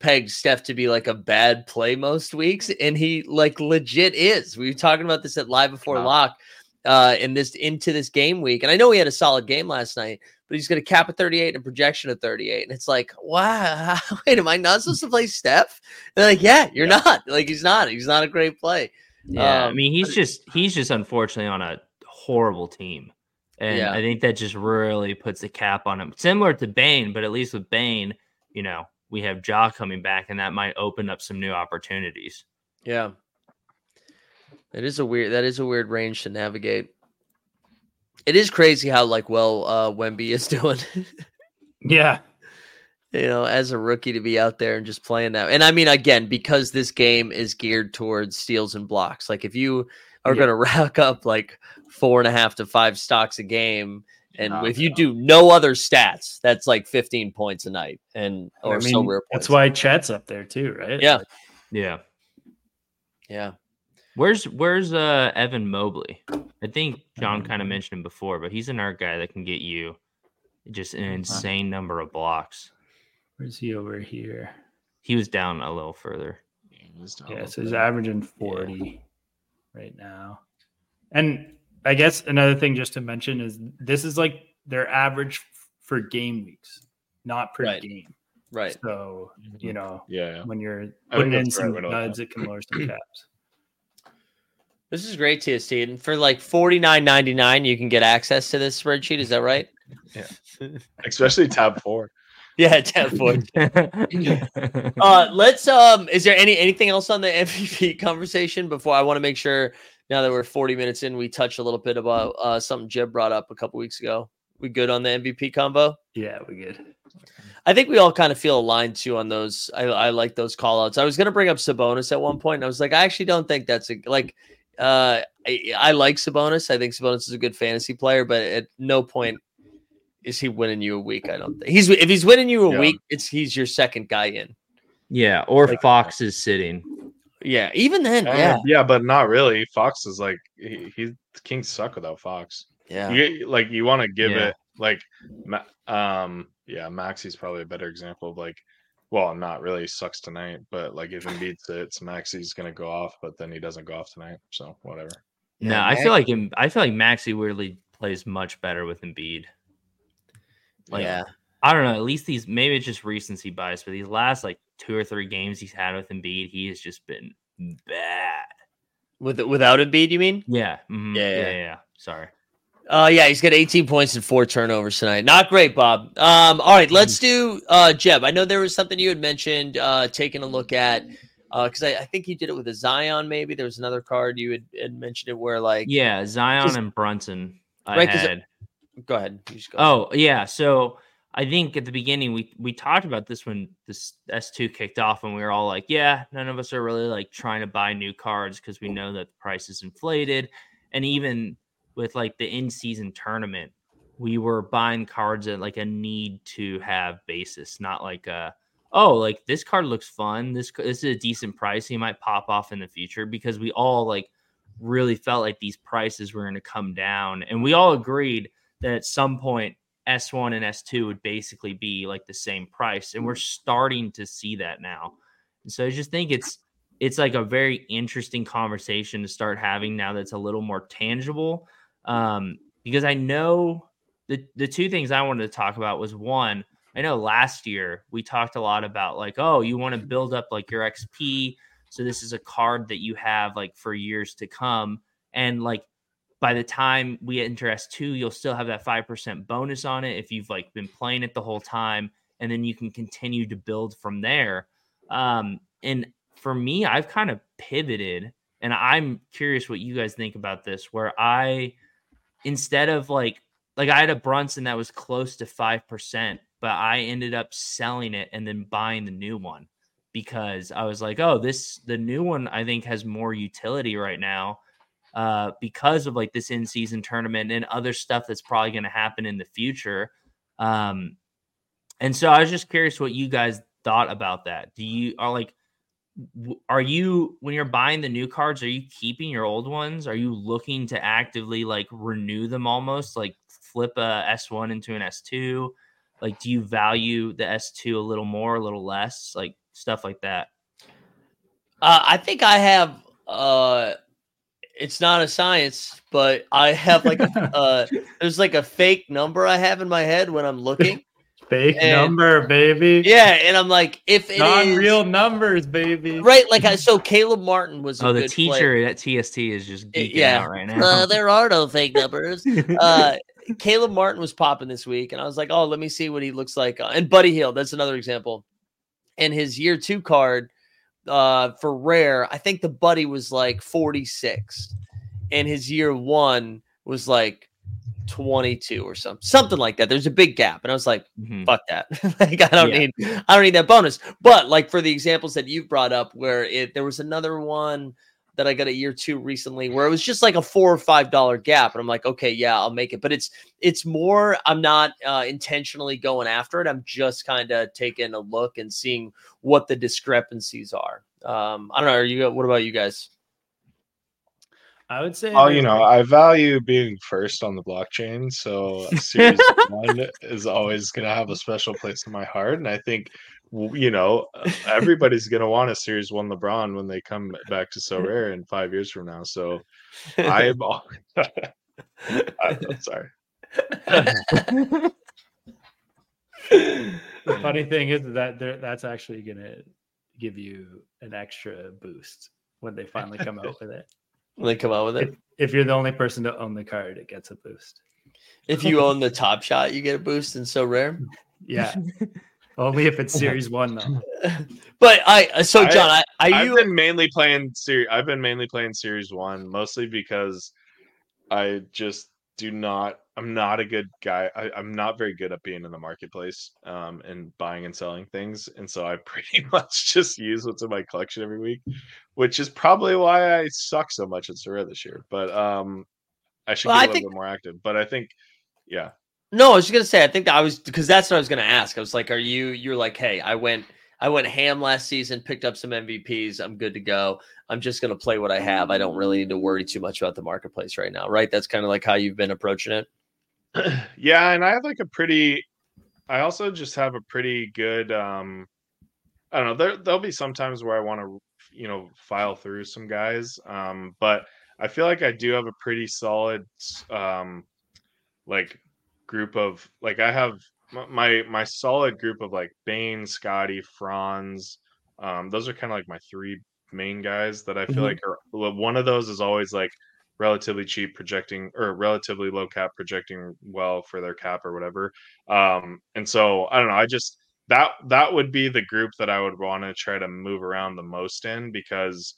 pegged steph to be like a bad play most weeks and he like legit is. We were talking about this at live before wow. lock uh in this into this game week and i know he had a solid game last night but he's going to cap at 38 and projection of 38 and it's like wow wait am i not supposed to play steph they're like yeah you're yeah. not like he's not he's not a great play yeah um, i mean he's just he's just unfortunately on a horrible team and yeah. I think that just really puts a cap on him. Similar to Bane, but at least with Bane, you know, we have Ja coming back and that might open up some new opportunities. Yeah. It is a weird that is a weird range to navigate. It is crazy how like well uh Wemby is doing. yeah. You know, as a rookie to be out there and just playing that. And I mean again, because this game is geared towards steals and blocks. Like if you are yeah. going to rack up like four and a half to five stocks a game. And oh, if you do no other stats, that's like 15 points a night. And or I mean, Sorare That's why Chet's up there too, right? Yeah. Yeah. Yeah. Where's where's uh Evan Mobley? I think John kind of mentioned him before, but he's an art guy that can get you just an insane number of blocks. Where's he over here? He was down a little further. Yeah, so he's averaging 40 yeah. right now. And I guess another thing just to mention is this is like their average for game weeks, not per right. game. Right. So you know, yeah, when you're putting in some nuds, it can lower some caps. This is great, TST. And for like forty nine ninety nine, you can get access to this spreadsheet. Is that right? Yeah. Especially tab four. Yeah, tab four. uh, let's. Um, is there any anything else on the MVP conversation before I want to make sure now that we're 40 minutes in, we touch a little bit about uh, something Jeb brought up a couple weeks ago. We good on the MVP combo? Yeah, we good. I think we all kind of feel aligned too on those. I, I like those call outs. I was going to bring up Sabonis at one point, and I was like, I actually don't think that's a like. Uh, I, I like Sabonis. I think Sabonis is a good fantasy player, but at no point is he winning you a week. I don't think he's if he's winning you a yeah. week, it's he's your second guy in. Yeah, or like, Fox is sitting. Yeah, even then, uh, yeah, yeah, but not really. Fox is like he, he Kings suck without Fox. Yeah, you, like you want to give yeah. it like, um, yeah, Maxey's probably a better example of like, well, not really sucks tonight, but like if Embiid sits, Maxey's gonna go off, but then he doesn't go off tonight, so whatever. Yeah, no, I feel like him I feel like Maxey weirdly plays much better with Embiid. Like, yeah, I don't know. At least these maybe it's just recency bias, but these last like two or three games he's had with Embiid, he has just been bad. With without Embiid, you mean? Yeah. Mm-hmm. Yeah, yeah, yeah, yeah. Sorry. Uh yeah, he's got 18 points and four turnovers tonight. Not great, Bob. Um, all right, let's do uh Jeb. I know there was something you had mentioned uh taking a look at uh because I, I, think you did it with a Zion, maybe. There was another card you had, had mentioned it where like Yeah, Zion just, and Brunson. I right, had. It, go ahead. Go oh, yeah. So I think at the beginning we we talked about this when this S2 kicked off and we were all like, yeah, none of us are really like trying to buy new cards because we know that the price is inflated. And even with like the in-season tournament, we were buying cards at like a need to have basis, not like a oh, like this card looks fun. This this is a decent price. He might pop off in the future because we all like really felt like these prices were going to come down, and we all agreed that at some point S1 and S2 would basically be like the same price, and we're starting to see that now. And so I just think it's it's like a very interesting conversation to start having now that's a little more tangible. Um, because I know the the two things I wanted to talk about was one I know last year we talked a lot about like, oh, you want to build up like your XP. So this is a card that you have like for years to come. And like by the time we enter S2, you'll still have that 5% bonus on it if you've like been playing it the whole time. And then you can continue to build from there. Um, and for me, I've kind of pivoted and I'm curious what you guys think about this, where I instead of like like I had a Brunson that was close to five percent, but I ended up selling it and then buying the new one because I was like, oh, this the new one I think has more utility right now uh, because of like this in season tournament and other stuff that's probably going to happen in the future. Um, and so I was just curious what you guys thought about that. Do you are like are you when you're buying the new cards are you keeping your old ones? Are you looking to actively like renew them almost like flip a s1 into an s2 like do you value the s2 a little more a little less? Like stuff like that. Uh, i think i have uh it's not a science but i have like a, uh there's like a fake number i have in my head when i'm looking Fake and, number, baby. Yeah, and I'm like, if it non-real numbers, baby. Right, like I, so Caleb Martin was. oh, the teacher player. at TST is just geeking yeah. out right now. Uh, there are no fake numbers. uh, Caleb Martin was popping this week, and I was like, oh, let me see what he looks like. And Buddy Hield, that's another example. And his year two card uh, for rare, I think the Buddy was like 46, and his year one was like 22 or something, something like that. There's a big gap. And I was like, mm-hmm. fuck that. like, I don't yeah. need, I don't need that bonus. But like for the examples that you've brought up, where it, there was another one that I got a year two recently where it was just like a four or five dollar gap. And I'm like, okay, yeah, I'll make it. But it's, it's more, I'm not uh, intentionally going after it. I'm just kind of taking a look and seeing what the discrepancies are. Um, I don't know. Are you, what about you guys? I would say. Oh, you know, I value being first on the blockchain. So Series One is always going to have a special place in my heart, and I think you know uh, everybody's going to want a Series One LeBron when they come back to Sorare in five years from now. So I'm. I'm sorry. the funny thing is that that's actually going to give you an extra boost when they finally come out with it when they come out with it. If, if, you're the only person to own the card, it gets a boost. If you own the top shot, you get a boost and Sorare. Yeah. Only if it's series one though. but I uh, so John, I, I, I have been mainly playing series. I've been mainly playing series one, mostly because I just do not. I'm not a good guy. I, am not very good at being in the marketplace um, and buying and selling things, and so I pretty much just use what's in my collection every week which is probably why I suck so much at Sorare this year. But um, I should well, get a little think... bit more active. But I think, yeah. No, I was just gonna say. I think I was because that's what I was gonna ask. I was like, "Are you?" You're like, "Hey, I went, I went ham last season, picked up some MVPs. I'm good to go. I'm just gonna play what I have. I don't really need to worry too much about the marketplace right now, right? That's kind of like how you've been approaching it. yeah, and I have like a pretty. I also just have a pretty good. um I don't know. There there'll be sometimes where I want to you know file through some guys. Um, but I feel like I do have a pretty solid um, like group of like I have my my solid group of like Bane, Scotty, Franz. Um, those are kind of like my three main guys that I feel mm-hmm. like are one of those is always like relatively cheap projecting or relatively low cap projecting well for their cap or whatever. Um, and so I don't know. I just that that would be the group that I would want to try to move around the most in because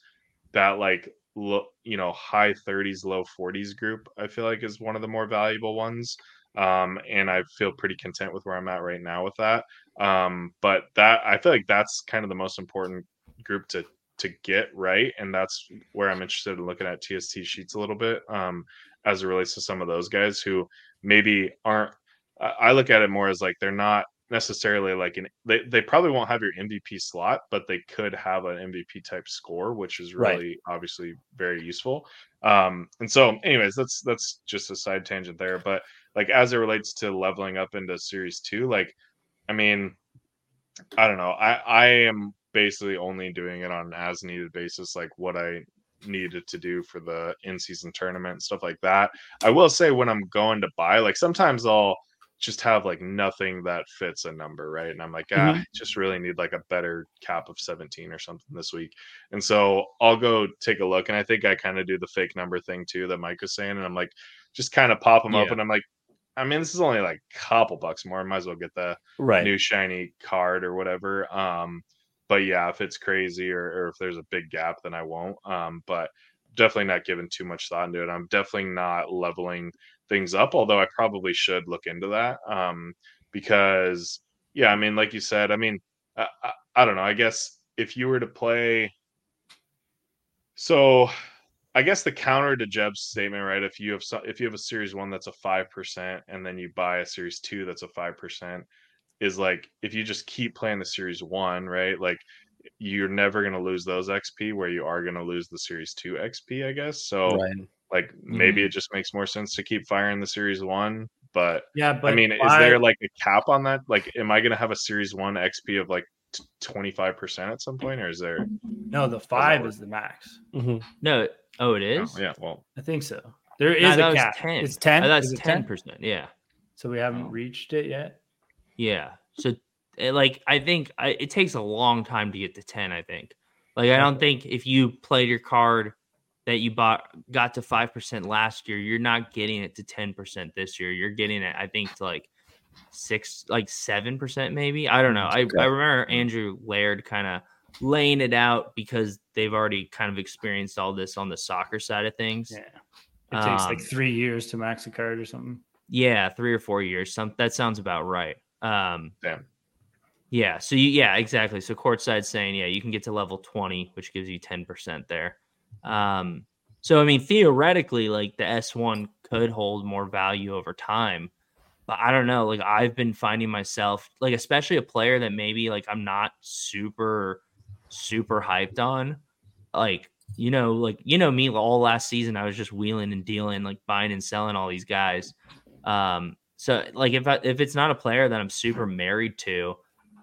that like lo, you know high 30s low 40s group I feel like is one of the more valuable ones Um, and I feel pretty content with where I'm at right now with that. Um, but that I feel like that's kind of the most important group to to get right, and that's where I'm interested in looking at TST sheets a little bit um, as it relates to some of those guys who maybe aren't. I look at it more as like they're not necessarily like an they, they probably won't have your MVP slot, but they could have an MVP type score, which is really right. obviously very useful. Um, and so anyways, that's that's just a side tangent there. But like as it relates to leveling up into series two, like I mean, I don't know. I I am basically only doing it on an as needed basis, like what I needed to do for the in season tournament and stuff like that. I will say when I'm going to buy, like sometimes I'll just have like nothing that fits a number, right? And I'm like, ah, mm-hmm. I just really need like a better cap of 17 or something this week. And so I'll go take a look. And I think I kind of do the fake number thing too that Mike was saying. And I'm like, just kind of pop them yeah. up. And I'm like, I mean, this is only like a couple bucks more. I might as well get the right. new shiny card or whatever. Um, but yeah, if it's crazy or, or if there's a big gap, then I won't. Um, but definitely not giving too much thought into it. I'm definitely not leveling things up, although I probably should look into that. Um, because yeah, I mean, like you said, I mean, I, I, I don't know. I guess if you were to play, so I guess the counter to Jeb's statement, right? If you have if you have a series one that's a five percent, and then you buy a series two that's a five percent, is like if you just keep playing the series one, right? Like you're never going to lose those XP where you are going to lose the series 2 XP, I guess. So right. like maybe mm-hmm. it just makes more sense to keep firing the series 1, but Yeah, but I mean, why... is there like a cap on that? Like am I going to have a series 1 XP of like 25% at some point or is there No, the 5 is the max. Mm-hmm. No, oh it is? Oh, yeah, well. I think so. There is no, a cap. 10. It's 10. Oh, that's 10%. Yeah. So we haven't oh. reached it yet. Yeah. So eh, like I think I, it takes a long time to get to 10, I think. Like I don't think if you played your card that you bought got to 5% last year, you're not getting it to 10% this year. You're getting it I think to like 6 like 7% maybe. I don't know. Mm, I I remember mm. Andrew Laird kind of laying it out because they've already kind of experienced all this on the soccer side of things. Yeah. It takes um, like 3 years to max a card or something. Yeah, 3 or 4 years. Some that sounds about right. Um, Damn. Yeah. So you, yeah, exactly. So courtside saying, yeah, you can get to level 20, which gives you 10% there. Um, so I mean, theoretically, like the S1 could hold more value over time. But I don't know. Like I've been finding myself, like, especially a player that maybe like I'm not super, super hyped on. Like, you know, like you know me all last season, I was just wheeling and dealing, like buying and selling all these guys. Um, so like if I, if it's not a player that I'm super married to,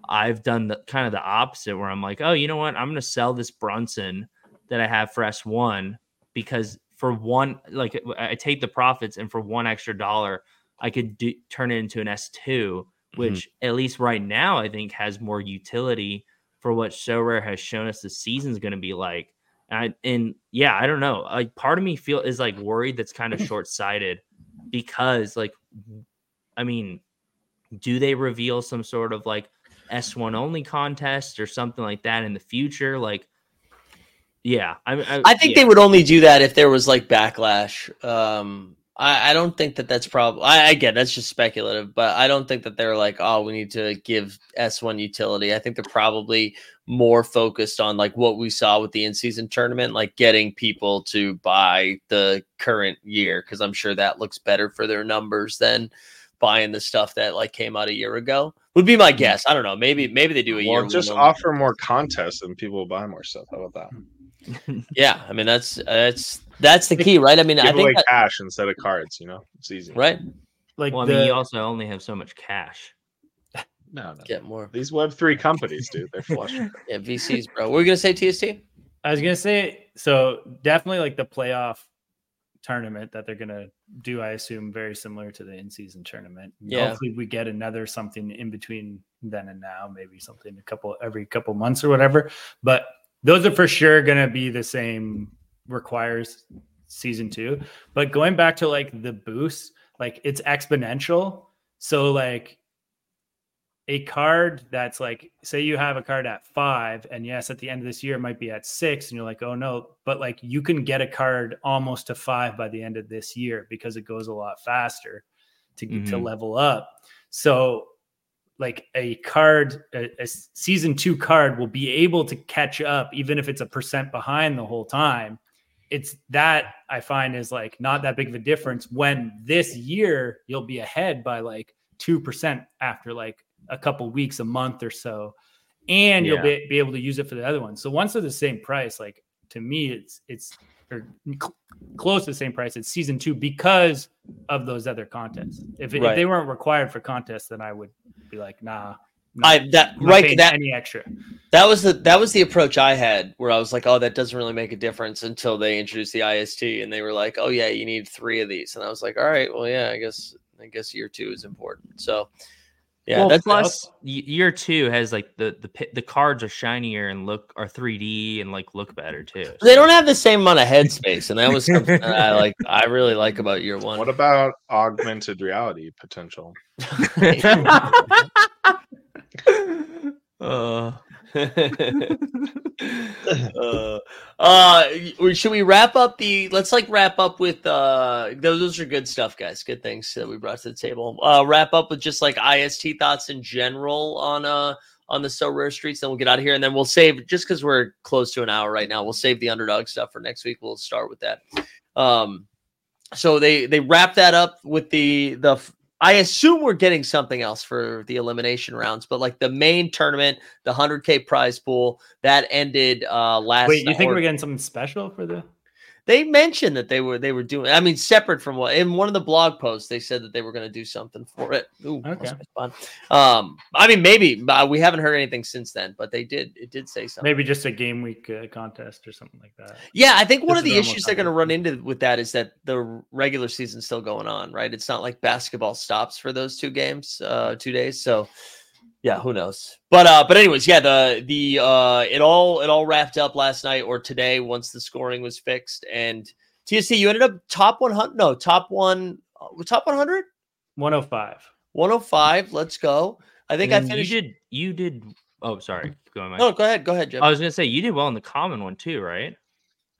I've done the kind of the opposite where I'm like, oh, you know what? I'm going to sell this Brunson that I have for S1 because for one, like I take the profits and for one extra dollar, I could do, turn it into an S2, mm-hmm. which mm-hmm. at least right now I think has more utility for what Sorare has shown us the season's going to be like. And, I, and yeah, I don't know. Like part of me feel is like worried that's kind of short sighted because like, I mean, do they reveal some sort of like S1 only contest or something like that in the future. Like, yeah, I, I, I think yeah. they would only do that if there was like backlash. Um, I, I don't think that that's probably. I, I get that's just speculative, but I don't think that they're like, oh, we need to give S1 utility. I think they're probably more focused on like what we saw with the in-season tournament, like getting people to buy the current year because I'm sure that looks better for their numbers than buying the stuff that like came out a year ago. Would be my mm. guess. I don't know. Maybe maybe they do a well, year. Just offer more contests and people will buy more stuff. How about that? yeah, I mean that's that's that's the key, right? I mean, Give I think that, cash instead of cards. You know, it's easy, right? Like, well, the, I mean, you also only have so much cash. No, no, get more. These Web three companies, dude, they're flush. yeah, VCs, bro. What were you gonna say, TST? I was gonna say so definitely like the playoff tournament that they're going to do, I assume, very similar to the in season tournament. Yeah. Hopefully, we get another something in between then and now, maybe something a couple every couple months or whatever. But those are for sure going to be the same requires season two. But going back to like the boost, like it's exponential. So, like, a card that's like say you have a card at five and yes at the end of this year it might be at six and you're like oh no but like you can get a card almost to five by the end of this year because it goes a lot faster to to Mhm. level up. So like a card, a, a season two card will be able to catch up even if it's a percent behind the whole time. It's that I find is like not that big of a difference when this year you'll be ahead by like two percent after like a couple weeks, a month or so, and you'll be, be able to use it for the other one. So once they're the same price, like to me, it's it's or cl- close to the same price. It's season two because of those other contests. If, it- Right. if they weren't required for contests, then I would be like, nah. not- I that right that any extra. that was the that was the approach I had where I was like, oh, that doesn't really make a difference until they introduced the IST and they were like, oh yeah, you need three of these, and I was like, all right, well yeah, I guess I guess year two is important. So yeah, well, that's plus y- year two has like the the pi- the cards are shinier and look are 3D and like look better too. So. they don't have the same amount of headspace, and that was something that I like. I really like about year one. What about augmented reality potential? Uh, uh, uh, should we wrap up the? Let's like wrap up with uh. Those, those are good stuff, guys. Good things that we brought to the table. Uh, wrap up with just like IST thoughts in general on uh on the Sorare streets. Then we'll get out of here, and then we'll save just because we're close to an hour right now. We'll save the underdog stuff for next week. We'll start with that. Um, so they they wrap that up with the the. I assume we're getting something else for the elimination rounds, but like the main tournament, the 100k prize pool that ended uh last Wait, you think or- we're getting something special for the? They mentioned that they were they were doing i mean separate from what in one of the blog posts they said that they were going to do something for it Ooh, Okay. fun. um i mean maybe uh, we haven't heard anything since then but they did it did say something Maybe just a game week uh, contest or something like that. yeah i think one Just of the issues they're going to run into with that is that the regular season's still going on right it's not like basketball stops for those two games uh two days so yeah who knows but uh but anyways yeah the the uh it all it all wrapped up last night or today once the scoring was fixed and tsc you ended up top 100 no top one uh, top 100 105. 105 let's go i think i and finished You did. You did. Oh, sorry. Go on. Mike. no go ahead go ahead Jim. I was gonna say you did well in the common one too, right?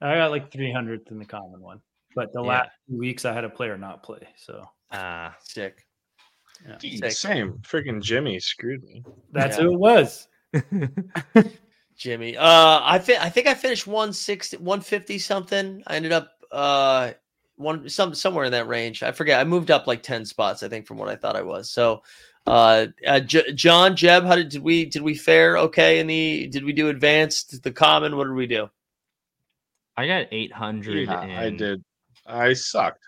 I got like 300th in the common one, but the Yeah. last two weeks I had a player not play. So Ah, sick Dude, Same. Freaking Jimmy screwed me. that's Yeah. who it was. Jimmy. Uh, I fi- I think I finished 160, 150 something. I ended up uh one some somewhere in that range. I forget. I moved up like ten spots. I think from what I thought I was. So, uh, uh J- John Jeb, how did, did we did we fare okay in the? Did we do advanced the common? What did we do? I got eight hundred. Yeah, I did. I sucked.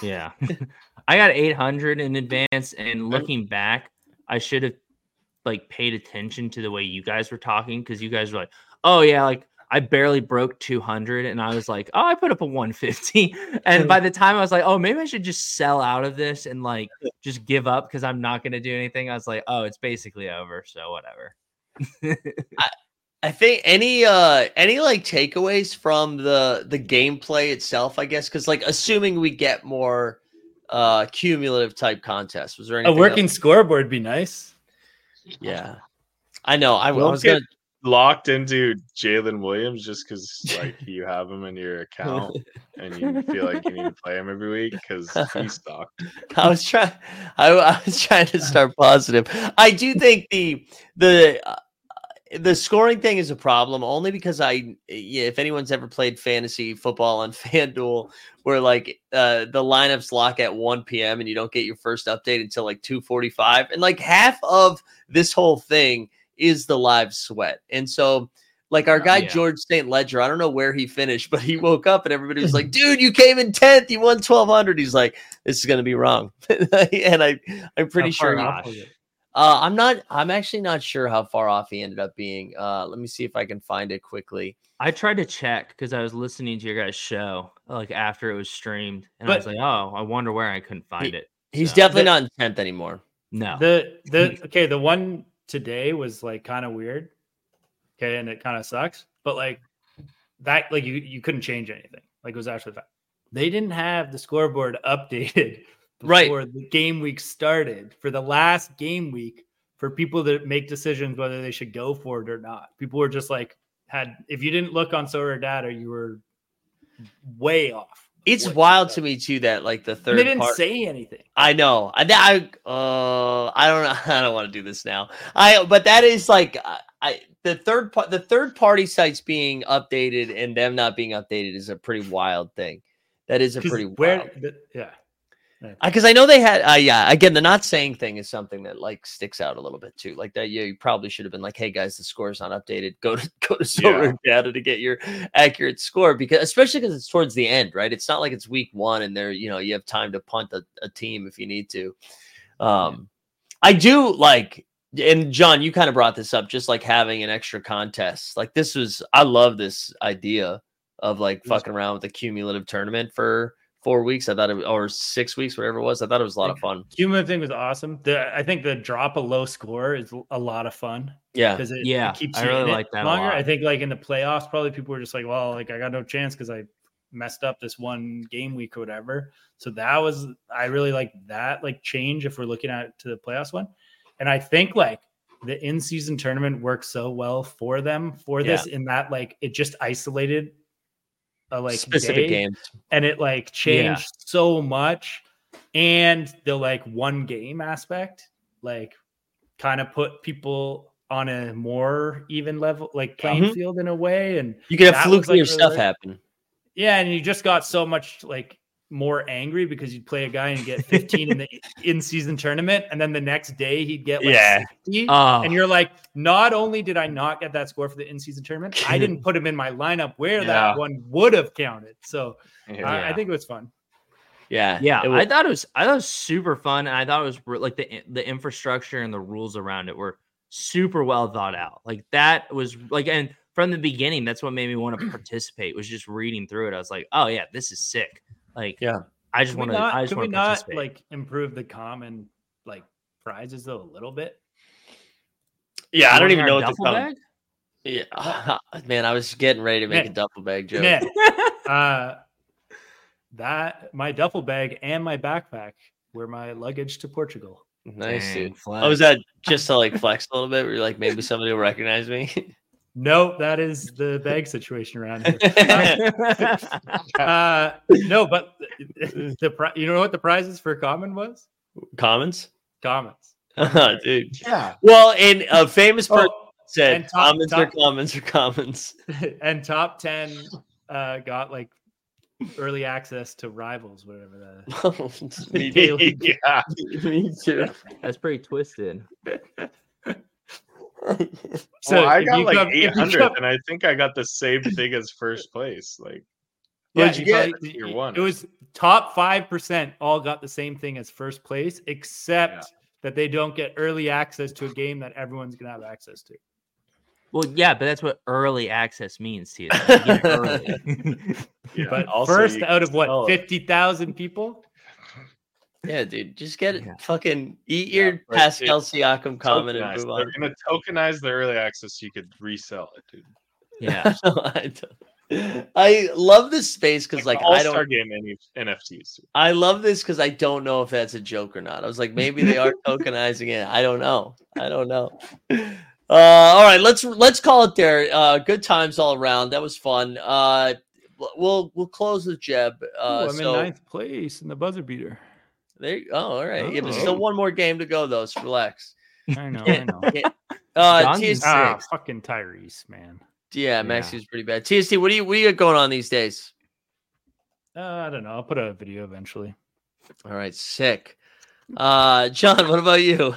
Yeah. I got 800 in advance and looking back, I should have like paid attention to the way you guys were talking cuz you guys were like, "Oh yeah, like I barely broke 200." And I was like, "Oh, I put up a 150." And by the time I was like, "Oh, maybe I should just sell out of this and like just give up cuz I'm not going to do anything." I was like, "Oh, it's basically over, so whatever." I think any uh any like takeaways from the the gameplay itself, I guess, because like assuming we get more uh cumulative type contest. Was there A working else? scoreboard be nice. Yeah. I know. I, I Don't was get gonna locked into Jalen Williams just because like you have him in your account and you feel like you need to play him every week because he's sucked. I was trying. I, I was trying to start positive. I do think the the uh, the scoring thing is a problem only because I yeah, if anyone's ever played fantasy football on FanDuel where like uh the lineups lock at 1 p.m. and you don't get your first update until like 2:45 and like half of this whole thing is the live sweat. And so like our guy Yeah. George St. Ledger, I don't know where he finished, but he woke up and everybody was like, "Dude, you came in 10th, you won 1200." He's like, "This is going to be wrong." and I I'm pretty far sure he, off was it? Uh, I'm not. I'm actually not sure how far off he ended up being. Uh, let me see if I can find it quickly. I tried to check because I was listening to your guys' show like after it was streamed, and I was like, "Oh, I wonder where I couldn't find it." He's So- definitely The- not in tenth anymore. No, The the okay, the one today was like kind of weird. Okay, and it kind of sucks, but like that, like you you couldn't change anything. Like it was actually fine. They didn't have the scoreboard updated Right. before the game week started for the last game week for people that make decisions whether they should go for it or not. People were just like had if you didn't look on SorareData, you were way off It's wild to me too that like the And third they didn't part. say anything. I know. I, I uh I don't know. I don't want to do this now. I but that is like I, I the third part the third party sites being updated and them not being updated is a pretty wild thing. That is a pretty where, wild. the- yeah. Because I know they had, uh, yeah. Again, the not saying thing is something that like sticks out a little bit too. Like that, yeah, you probably should have been like, "Hey guys, the score's not updated. Go to go to Yeah. Solar Data to get your accurate score." Because especially because it's towards the end, right? It's not like it's week one and there, you know, you have time to punt a, a team if you need to. Um, I do like, and John, you kind of brought this up, just like having an extra contest. Like this was, I love this idea of like fucking around with a cumulative tournament for four weeks. I thought it or six weeks, whatever it was. I thought it was a lot of fun. Cumulative thing was awesome. The I think the drop a low score is a lot of fun Yeah. because it, Yeah, it keeps I really like that a longer. I think like in the playoffs, probably people were just like, well, like I got no chance because I messed up this one game week or whatever. So that was I really like that like change if we're looking at to the playoffs one. And I think like the in-season tournament works so well for them for this in that like it just isolated a like specific day games. and it like changed so much and the like one game aspect like kind of put people on a more even level like playing Mhm. field in a way and You could have flukier like, really stuff happen. yeah and you just got so much like more angry because you'd play a guy and get 15 in the in-season tournament and then the next day he'd get like Yeah. 60 Oh, and you're like, not only did I not get that score for the in-season tournament, I didn't put him in my lineup where Yeah. that one would have counted. So Yeah. I, I think it was fun. Yeah. yeah, it I thought it was I thought it was super fun, and I thought it was like the the infrastructure and the rules around it were super well thought out. Like that was like, and from the beginning, that's what made me want to participate. Was just reading through it. I was like, oh yeah, this is sick. Like, Yeah. I just Could we want to. not, I just we want to not like improve the common like prizes though a little bit? yeah, I don't even know what to duffel come. bag? Yeah, man, I was getting ready to make a duffel bag joke. Man, uh, that my duffel bag and my backpack were my luggage to Portugal. Nice, Dang, dude. flex. Oh, was that just to like flex a little bit? Where you're like, maybe somebody will recognize me. No, that is the bag situation around here. uh, no, but the, the pri- you know what the prizes for common was? Commons, Commons. oh, dude. Yeah. Well, and a famous person Oh, said, and top- "Commons top- are commons are commons." and top 10 uh, got like early access to rivals, whatever that is. me, Daily. yeah. me too. That's pretty twisted. So well, I got like come- 800, come- and I think I got the same thing as first place. Like, What'd you get? probably- Tier it- one. It was top 5% all got the same thing as first place, except Yeah. that they don't get early access to a game that everyone's going to have access to. Well, yeah, but that's what early access means to you. You early. yeah. But also, first out of what, sell it. 50,000 people? Yeah, dude, just get it. Yeah. Fucking eat Yeah, your but Pascal it's Siakam comment and tokenized. move They're gonna tokenize the early access so you could resell it, dude. yeah. I, I love this space because like All I don't game any NFTs. dude. I love this because I don't know if that's a joke or not. I was like, maybe they are tokenizing it. I don't know. I don't know. Uh, all right, let's let's call it there. Uh, good times all around. That was fun. Uh, we'll we'll close with Jeb. Uh, Ooh, I'm so in ninth place in the buzzer beater. There. You, oh, all right. Yeah, but Oh. still one more game to go though. So relax. I know, I know. Uh, John's TST, ah, fucking Tyrese, man. yeah, Yeah. Maxey's pretty bad. TST, what do you what do you got going on these days? Uh, I don't know. I'll put a video eventually. All right, sick. Uh, John, what about you?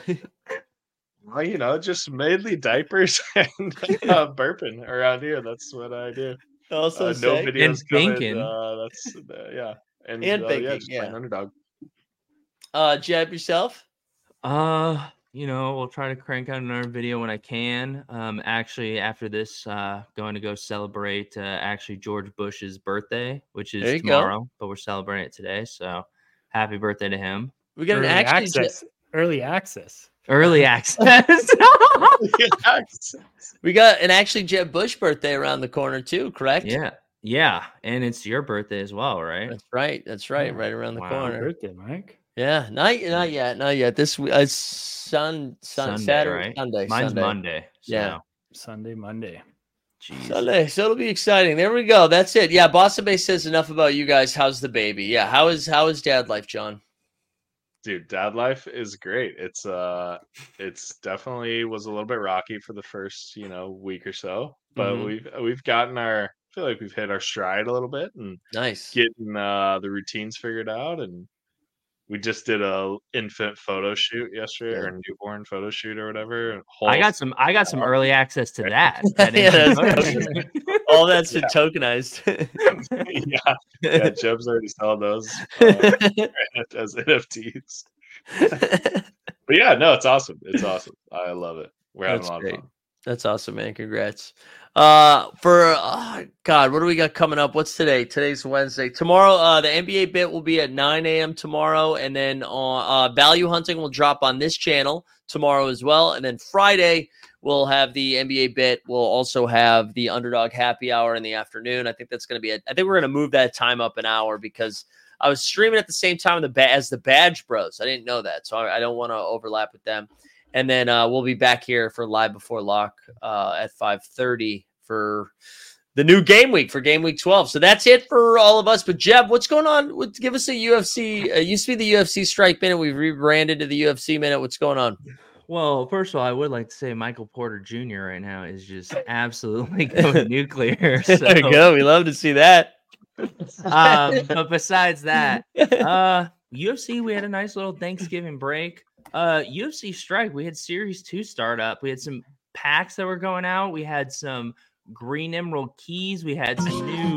Well, you know, just mainly diapers and uh, burping around here. That's what I do. also, Uh, no sick. videos And coming, thinking. Uh, that's uh, yeah, and, And uh, thinking, yeah, just playing yeah. underdog. Uh, Jeb, yourself? Uh, you know, we'll try to crank out another video when I can. Um, actually, after this, uh, going to go celebrate uh, actually George Bush's birthday, which is There you go. tomorrow, but we're celebrating it today. So, happy birthday to him! We got an Early actually. Je- access. Early access. Early access. we got an actually Jeb Bush birthday around the corner too. Correct? yeah, yeah, and it's your birthday as well, right? That's right. That's right. Right around the wow. Happy corner. birthday, Mike. Yeah. Not not yet. Not yet. This w- uh, sun sun Sunday, Saturday right? Sunday. Mine's Sunday. Monday. So Yeah. Sunday, Monday. Jeez. Sunday, so it'll be exciting. There we go. That's it. Yeah, Boston Bay says enough about you guys. How's the baby? Yeah, how is how is dad life, John? dude dad life is great it's uh it's definitely was a little bit rocky for the first you know week or so but Mhm. we've we've gotten our I feel like we've hit our stride a little bit and Nice. getting uh the routines figured out and we just did a infant photo shoot yesterday or newborn photo shoot or whatever and I got some. I got some early access to that. that Yeah, that's photo okay. shoot. All that's been tokenized. yeah yeah Jeb's already selling those uh, as NFTs but yeah no it's awesome it's awesome I love it we're having That's a lot great. of fun That's awesome, man. Congrats. Uh, for uh, God, what do we got coming up? What's today? Today's Wednesday. Tomorrow, uh, the NBA bit will be at 9 a.m. tomorrow, and then uh, value hunting will drop on this channel tomorrow as well, and then Friday we'll have the NBA bit. We'll also have the underdog happy hour in the afternoon. I think that's going to be. I think we're going to move that time up an hour because I was streaming at the same time the as the Badge Bros. I didn't know that, so I, I don't want to overlap with them and then uh, we'll be back here for live before lock uh, at 5.30 for the new game week for game week 12 so that's it for all of us but jeb what's going on with, give us a ufc uh, used to be the ufc strike minute we've rebranded to the ufc minute what's going on Well, first of all, I would like to say Michael Porter Jr. right now is just absolutely going nuclear. So, there you go we love to see that um, but besides that, uh, UFC, we had a nice little Thanksgiving break. Uh, UFC strike, we had series two start up. We had some packs that were going out. We had some green emerald keys. We had some new